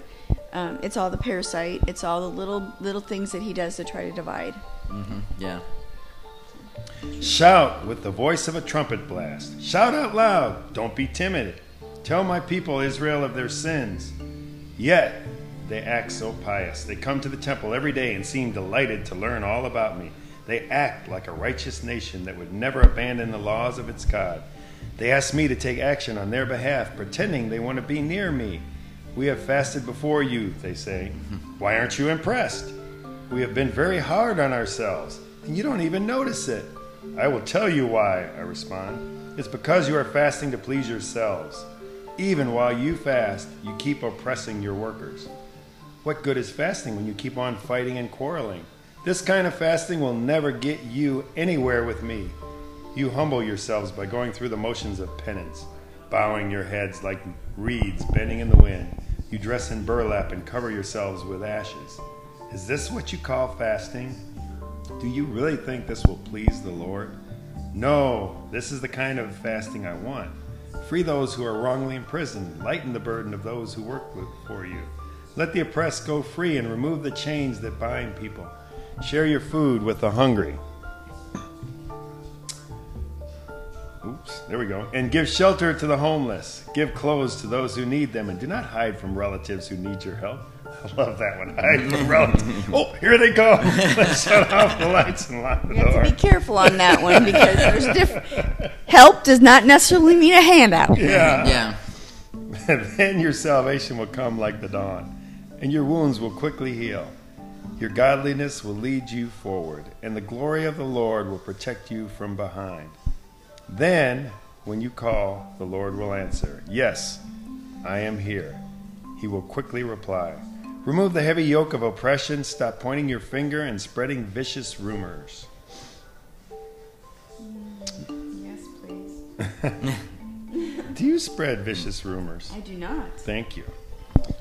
Um, it's all the parasite. It's all the little little things that he does to try to divide. Mm-hmm. Yeah. Shout with the voice of a trumpet blast. Shout out loud. Don't be timid. Tell my people Israel of their sins. Yet they act so pious. They come to the temple every day and seem delighted to learn all about me. They act like a righteous nation that would never abandon the laws of its God. They ask me to take action on their behalf, pretending they want to be near me. We have fasted before you, they say. Mm-hmm. Why aren't you impressed? We have been very hard on ourselves, and you don't even notice it. I will tell you why, I respond. It's because you are fasting to please yourselves. Even while you fast, you keep oppressing your workers. What good is fasting when you keep on fighting and quarreling? This kind of fasting will never get you anywhere with me. You humble yourselves by going through the motions of penance, bowing your heads like reeds bending in the wind. You dress in burlap and cover yourselves with ashes. Is this what you call fasting? Do you really think this will please the Lord? No, this is the kind of fasting I want. Free those who are wrongly imprisoned, lighten the burden of those who work for you. Let the oppressed go free and remove the chains that bind people. Share your food with the hungry. Oops, there we go. And give shelter to the homeless. Give clothes to those who need them, and do not hide from relatives who need your help. I love that one. Hide from relatives. Oh, here they come. Let's shut off the lights and lock the You have door. to be careful on that one because there's different. Help does not necessarily mean a handout. Yeah. Yeah. then your salvation will come like the dawn, and your wounds will quickly heal. Your godliness will lead you forward, and the glory of the Lord will protect you from behind. Then, when you call, the Lord will answer, Yes, I am here. He will quickly reply. Remove the heavy yoke of oppression, stop pointing your finger and spreading vicious rumors. Yes, please. Do you spread vicious rumors? I do not. Thank you.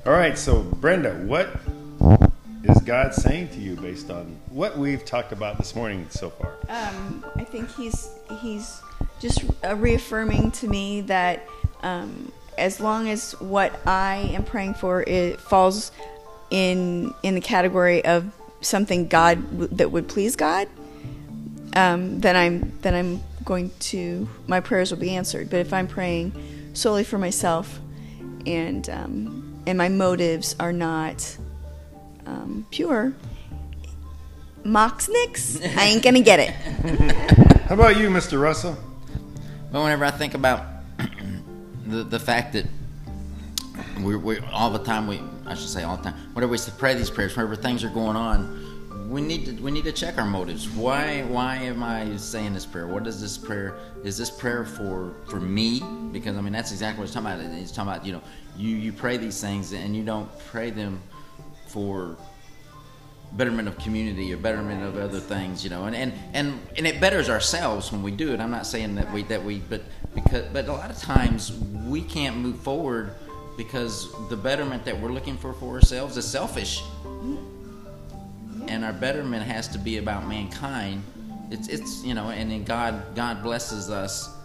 All right, so Brenda, what is God saying to you based on what we've talked about this morning so far? Um, I think he's he's just uh, reaffirming to me that um, as long as what I am praying for it falls in in the category of something God w- that would please God, um, then I'm then I'm going to my prayers will be answered. But if I'm praying solely for myself and um, and my motives are not um, pure, Moxnix, I ain't gonna get it. How about you, Mr. Russell? But whenever I think about the the fact that we're, we're all the time we I should say all the time whenever we pray these prayers whenever things are going on we need to we need to check our motives. Why why am I saying this prayer? What is this prayer? Is this prayer for for me? Because I mean that's exactly what it's talking about. It's talking about you know you you pray these things and you don't pray them for betterment of community or betterment of other things, you know, and, and, and, and it betters ourselves when we do it. I'm not saying that we that we but because but a lot of times we can't move forward because the betterment that we're looking for for ourselves is selfish. And our betterment has to be about mankind. It's it's you know, and then God God blesses us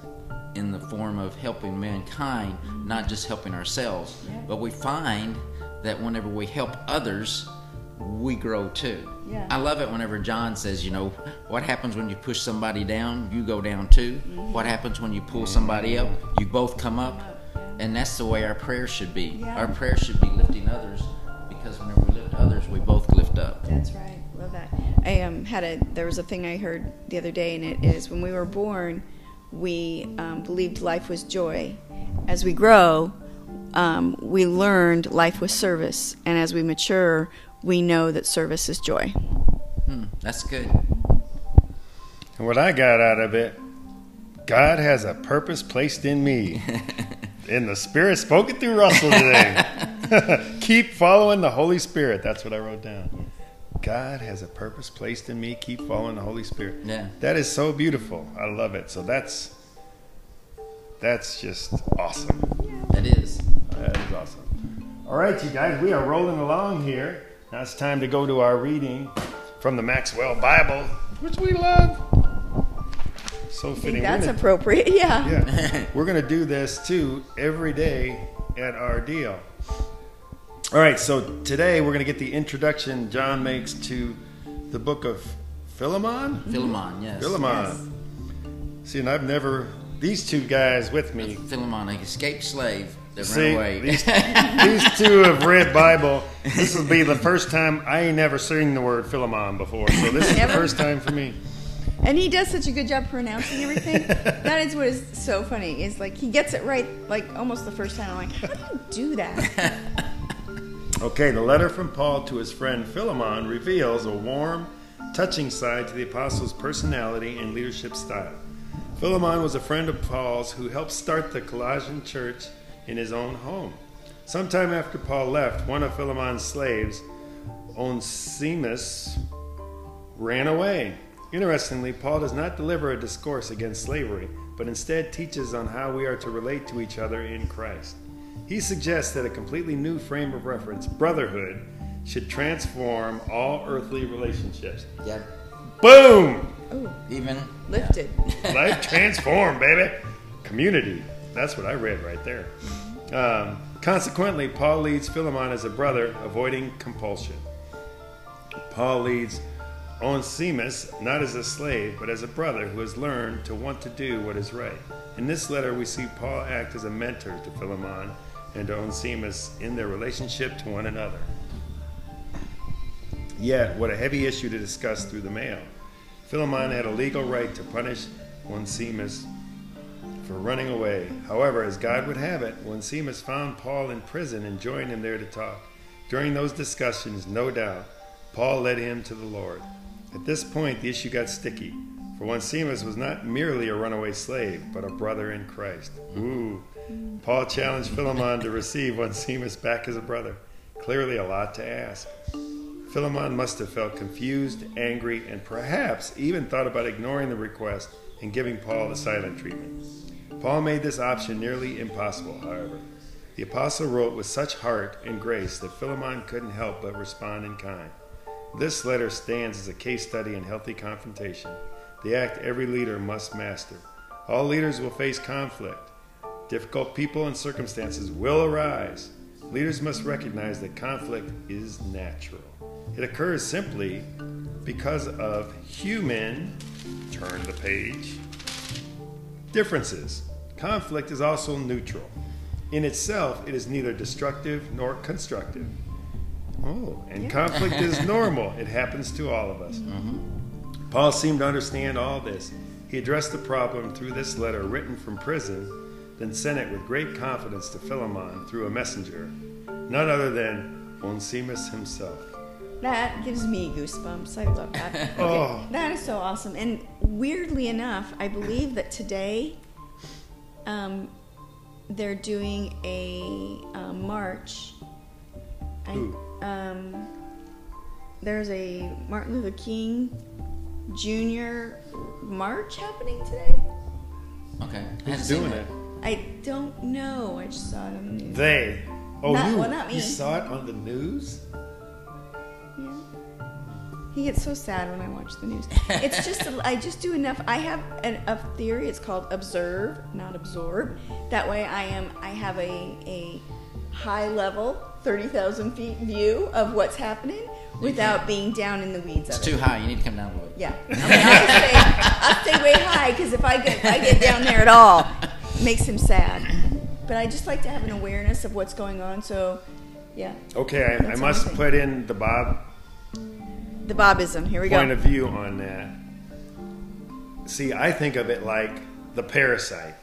in the form of helping mankind, not just helping ourselves. But we find that whenever we help others, we grow too. Yeah. I love it whenever John says, you know, what happens when you push somebody down, you go down too. Mm-hmm. What happens when you pull somebody up, you both come up. And that's the way our prayer should be. Yeah. Our prayer should be lifting others because whenever we lift others, we both lift up. That's right. Love that. I um, had a there was a thing I heard the other day, and it is when we were born, we um, believed life was joy. As we grow, um, we learned life was service, and as we mature, we know that service is joy. Hmm, that's good. And what I got out of it God has a purpose placed in me. and the Spirit spoke it through Russell today. Keep following the Holy Spirit. That's what I wrote down. God has a purpose placed in me. Keep following the Holy Spirit. Yeah. That is so beautiful. I love it. So that's that's just awesome. That is. That is awesome. All right, you guys, we are rolling along here. Now it's time to go to our reading from the Maxwell Bible, which we love. So fitting. that's gonna- appropriate. Yeah. yeah, we're going to do this too every day at our deal. All right, so today we're going to get the introduction John makes to the book of Philemon. Philemon, yes. Philemon. See, and I've never these two guys with me. Philemon, an escaped slave that See, ran away. these, these two have read Bible. This will be the first time I ain't never seen the word Philemon before, so this is the first time for me. And he does such a good job pronouncing everything. that is what is so funny. Is like he gets it right, like almost the first time. I'm like, how do you do that? Okay, the letter from Paul to his friend Philemon reveals a warm, touching side to the apostle's personality and leadership style. Philemon was a friend of Paul's who helped start the Colossian church in his own home. Sometime after Paul left, one of Philemon's slaves, Onesimus, ran away. Interestingly, Paul does not deliver a discourse against slavery, but instead teaches on how we are to relate to each other in Christ. He suggests that a completely new frame of reference, brotherhood, should transform all earthly relationships. yeah. Boom! Oh, Even lifted. Life transformed, baby. Community. That's what I read right there. Um, consequently, Paul leads Philemon as a brother, avoiding compulsion. Paul leads Onesimus not as a slave, but as a brother who has learned to want to do what is right. In this letter, we see Paul act as a mentor to Philemon and to Onesimus in their relationship to one another. Yet, what a heavy issue to discuss through the mail. Philemon had a legal right to punish Onesimus for running away. However, as God would have it, Onesimus found Paul in prison and joined him there to talk. During those discussions, no doubt, Paul led him to the Lord. At this point, the issue got sticky, for Onesimus was not merely a runaway slave, but a brother in Christ. Ooh. Paul challenged Philemon to receive Onesimus back as a brother. Clearly, a lot to ask. Philemon must have felt confused, angry, and perhaps even thought about ignoring the request and giving Paul the silent treatment. Paul made this option nearly impossible, however. The apostle wrote with such heart and grace that Philemon couldn't help but respond in kind. This letter stands as a case study in healthy confrontation, the act every leader must master. All leaders will face conflict. Difficult people and circumstances will arise. Leaders must recognize that conflict is natural. It occurs simply because of human, turn the page, differences. Conflict is also neutral. In itself, it is neither destructive nor constructive. Oh, and conflict is normal. It happens to all of us. Mm-hmm. Paul seemed to understand all this. He addressed the problem through this letter written from prison, then sent it with great confidence to Philemon through a messenger, none other than Onesimus himself. That gives me goosebumps. I love that. Okay, Oh. That is so awesome. And weirdly enough, I believe that today um, they're doing a um, march. I, Who? um, there's a Martin Luther King Jr. march happening today. okay. I Who's doing it? I don't know. I just saw it on the news. They. Oh, Not- you, well, not me. you saw it on the news? Yeah. He gets so sad when I watch the news. It's just I just do enough. I have an, a theory. It's called observe, not absorb. That way, I am I have a a high level, thirty thousand feet view of what's happening without being down in the weeds It's of it. too high. You need to come down a little. Yeah, I mean, I'll, stay, I'll stay way high because if I get I get down there at all, it makes him sad. But I just like to have an awareness of what's going on. So, yeah, Okay, I, I must amazing. put in the Bob the Bobism. Here we go. point of view on that. See, I think of it like the parasite.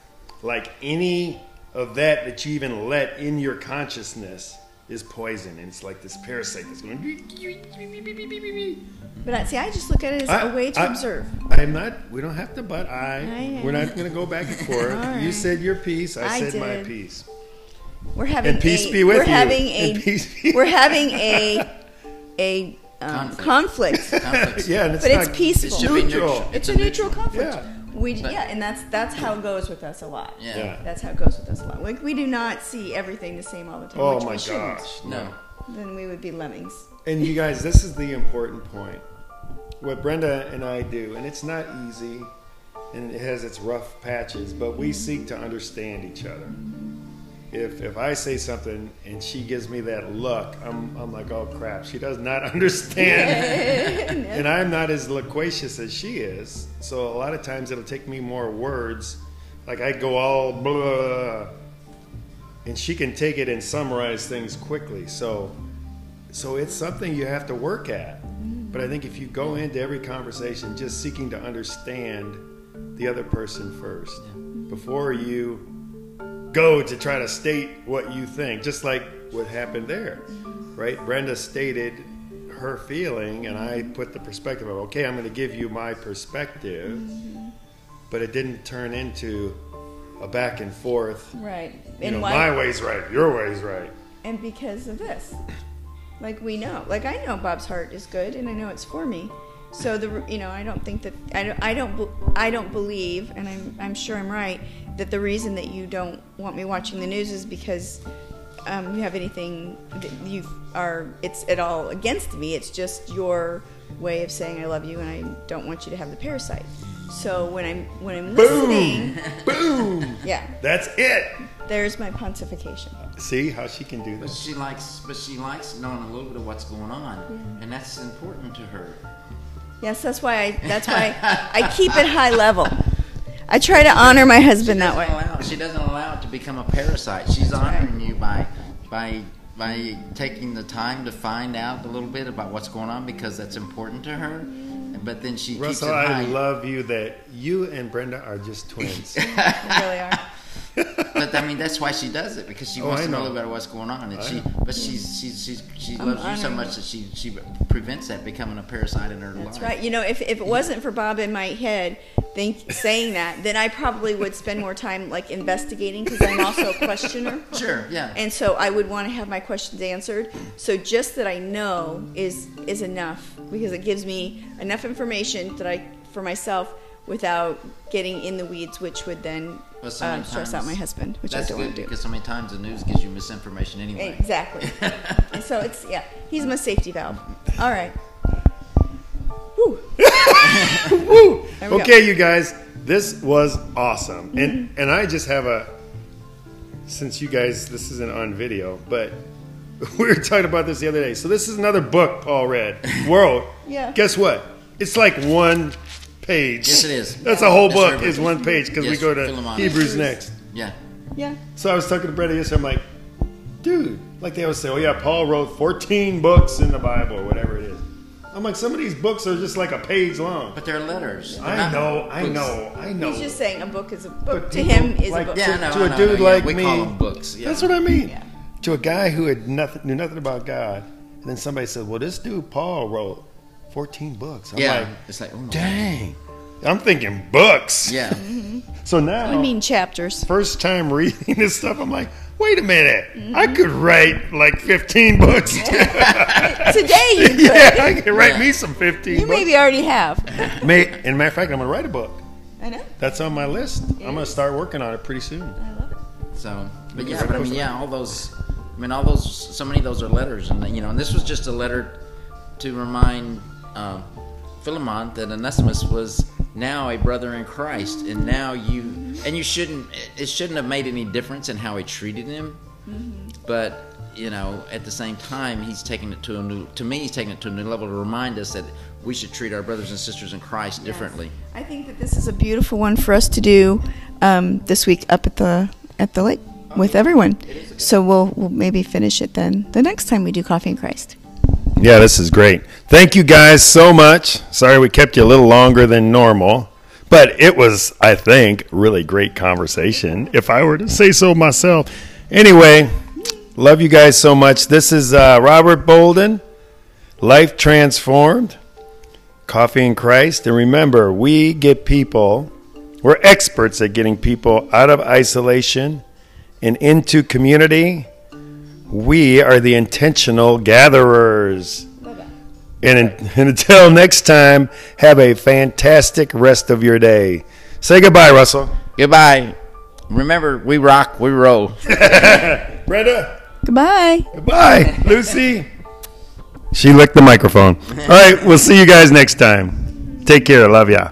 Like any of that that you even let in your consciousness is poison. And it's like this parasite that's going. To be But I, see, I just look at it as I- a way to I- observe. I'm not. We don't have to butt. I. We're not going to go back and forth. All You said your piece. I, said my piece. We're having And peace a, be with you. we're you. having a And peace be- we're having a a um, conflict. Conflicts. Yeah, and it's But it's not, peaceful. It should be neutral. neutral. It's a neutral conflict. Yeah. We But- yeah, and that's that's how it goes with us a lot. Yeah. Yeah. That's how it goes with us a lot. Like we do not see everything the same all the time. Oh which my we shouldn't. gosh. No. Then we would be lemmings. And you guys, this is the important point. What Brenda and I do, and it's not easy, and it has its rough patches, but we seek to understand each other. If if I say something and she gives me that look, I'm I'm like, oh crap, she does not understand, and I'm not as loquacious as she is. So a lot of times it'll take me more words, like I go all blah, and she can take it and summarize things quickly. So so it's something you have to work at. Mm-hmm. But I think if you go into every conversation just seeking to understand the other person first before you go to try to state what you think, just like what happened there, right? Brenda stated her feeling, and I put the perspective of, okay, I'm going to give you my perspective, but it didn't turn into a back and forth. Right. You And know, why- my way's right, your way's right. and because of this like we know like i know bob's heart is good and i know it's for me so the you know i don't think that i don't i don't, I don't believe and I'm, I'm sure i'm right that the reason that you don't want me watching the news is because um, you have anything that you are it's at all against me it's just your way of saying i love you and i don't want you to have the parasite so when i'm when i'm listening Boom! boom yeah That's it. there's my pontification See how she can do But she likes, but she likes knowing a little bit of what's going on, and that's important to her. Yes, that's why I that's why I, I keep it high level. I try to honor my husband that way. Allow, she doesn't allow it to become a parasite. She's honoring you by by by taking the time to find out a little bit about what's going on because that's important to her. But then she keeps Russell, it I high. love you that you and Brenda are just twins. They really are. but I mean, that's why she does it because she Oh, wants I to know a know. little bit what's going on, and I she. know. But she's she's she's she I'm loves you so much that she she prevents that becoming a parasite in her That's life. right. You know, if, if it wasn't for Bob in my head think, saying that, then I probably would spend more time like investigating because I'm also a questioner. Sure. Yeah. And so I would want to have my questions answered. So just that I know is is enough because it gives me enough information that I for myself without getting in the weeds, which would then But so many um, stress out my husband, which That's I don't good want to do. because so many times the news gives you misinformation anyway. Exactly. so it's yeah, he's my safety valve. All right. Whew. Woo! There we go. Okay, you guys, this was awesome, and and I just have a. Since you guys, this isn't on video, but we were talking about this the other day. So this is another book Paul read. World. Yeah. Guess what? It's like one page. Yes, it is. That's a whole Yes, book sir. is one page because we Yes, go to Philemon. Hebrews next. Yeah. Yeah. So I was talking to Brenda yesterday. I'm like, dude, like they always say, oh yeah, Paul wrote 14 books in the Bible or whatever it is. I'm like, some of these books are just like a page long. But they're letters. They're I not know, I books. know, I know. He's just saying a book is a book. But to people him is like a book. Yeah, I To- know, to I a know, dude yeah. like we me- call them books. Yeah. That's what I mean. Yeah. To a guy who had nothing, knew nothing about God, and then somebody said, "Well, this dude Paul wrote 14 books." I'm yeah. like, it's like, oh my dang. I'm thinking books. Yeah. So now, I mean chapters. first time reading this stuff, I'm like, wait a minute, Mm-hmm. I could write like 15 books. Today you could. yeah, I could write Yeah. me some 15 You books. maybe already have. May, and matter of fact, I'm gonna write a book. I know. That's on my list. I'm gonna start working on it pretty soon. I love it. So, but yeah, but I mean, yeah, all those. I mean, all those. So many of those are letters, and you know, and this was just a letter to remind um, Philemon that Onesimus was now a brother in Christ, and now you, and you shouldn't. It shouldn't have made any difference in how he treated him, but you know, at the same time, he's taking it to a new. To me, he's taking it to a new level to remind us that we should treat our brothers and sisters in Christ differently. I think that this is a beautiful one for us to do um, this week up at the at the lake with everyone. So we'll we'll maybe finish it then the next time we do Coffee in Christ. Yeah, this is great. Thank you guys so much. Sorry we kept you a little longer than normal, but it was, I think, really great conversation, if I were to say so myself. Anyway, love you guys so much. This is uh, Robert Bolden, Life Transformed. Coffee in Christ. And remember, we get people, we're experts at getting people out of isolation and into community. We are the intentional gatherers. And, and until next time, have a fantastic rest of your day. Say goodbye, Russell. Goodbye. Remember, we rock, we roll. Brenda. Goodbye. Goodbye, Lucy. She licked the microphone. All right, we'll see you guys next time. Take care. Love ya.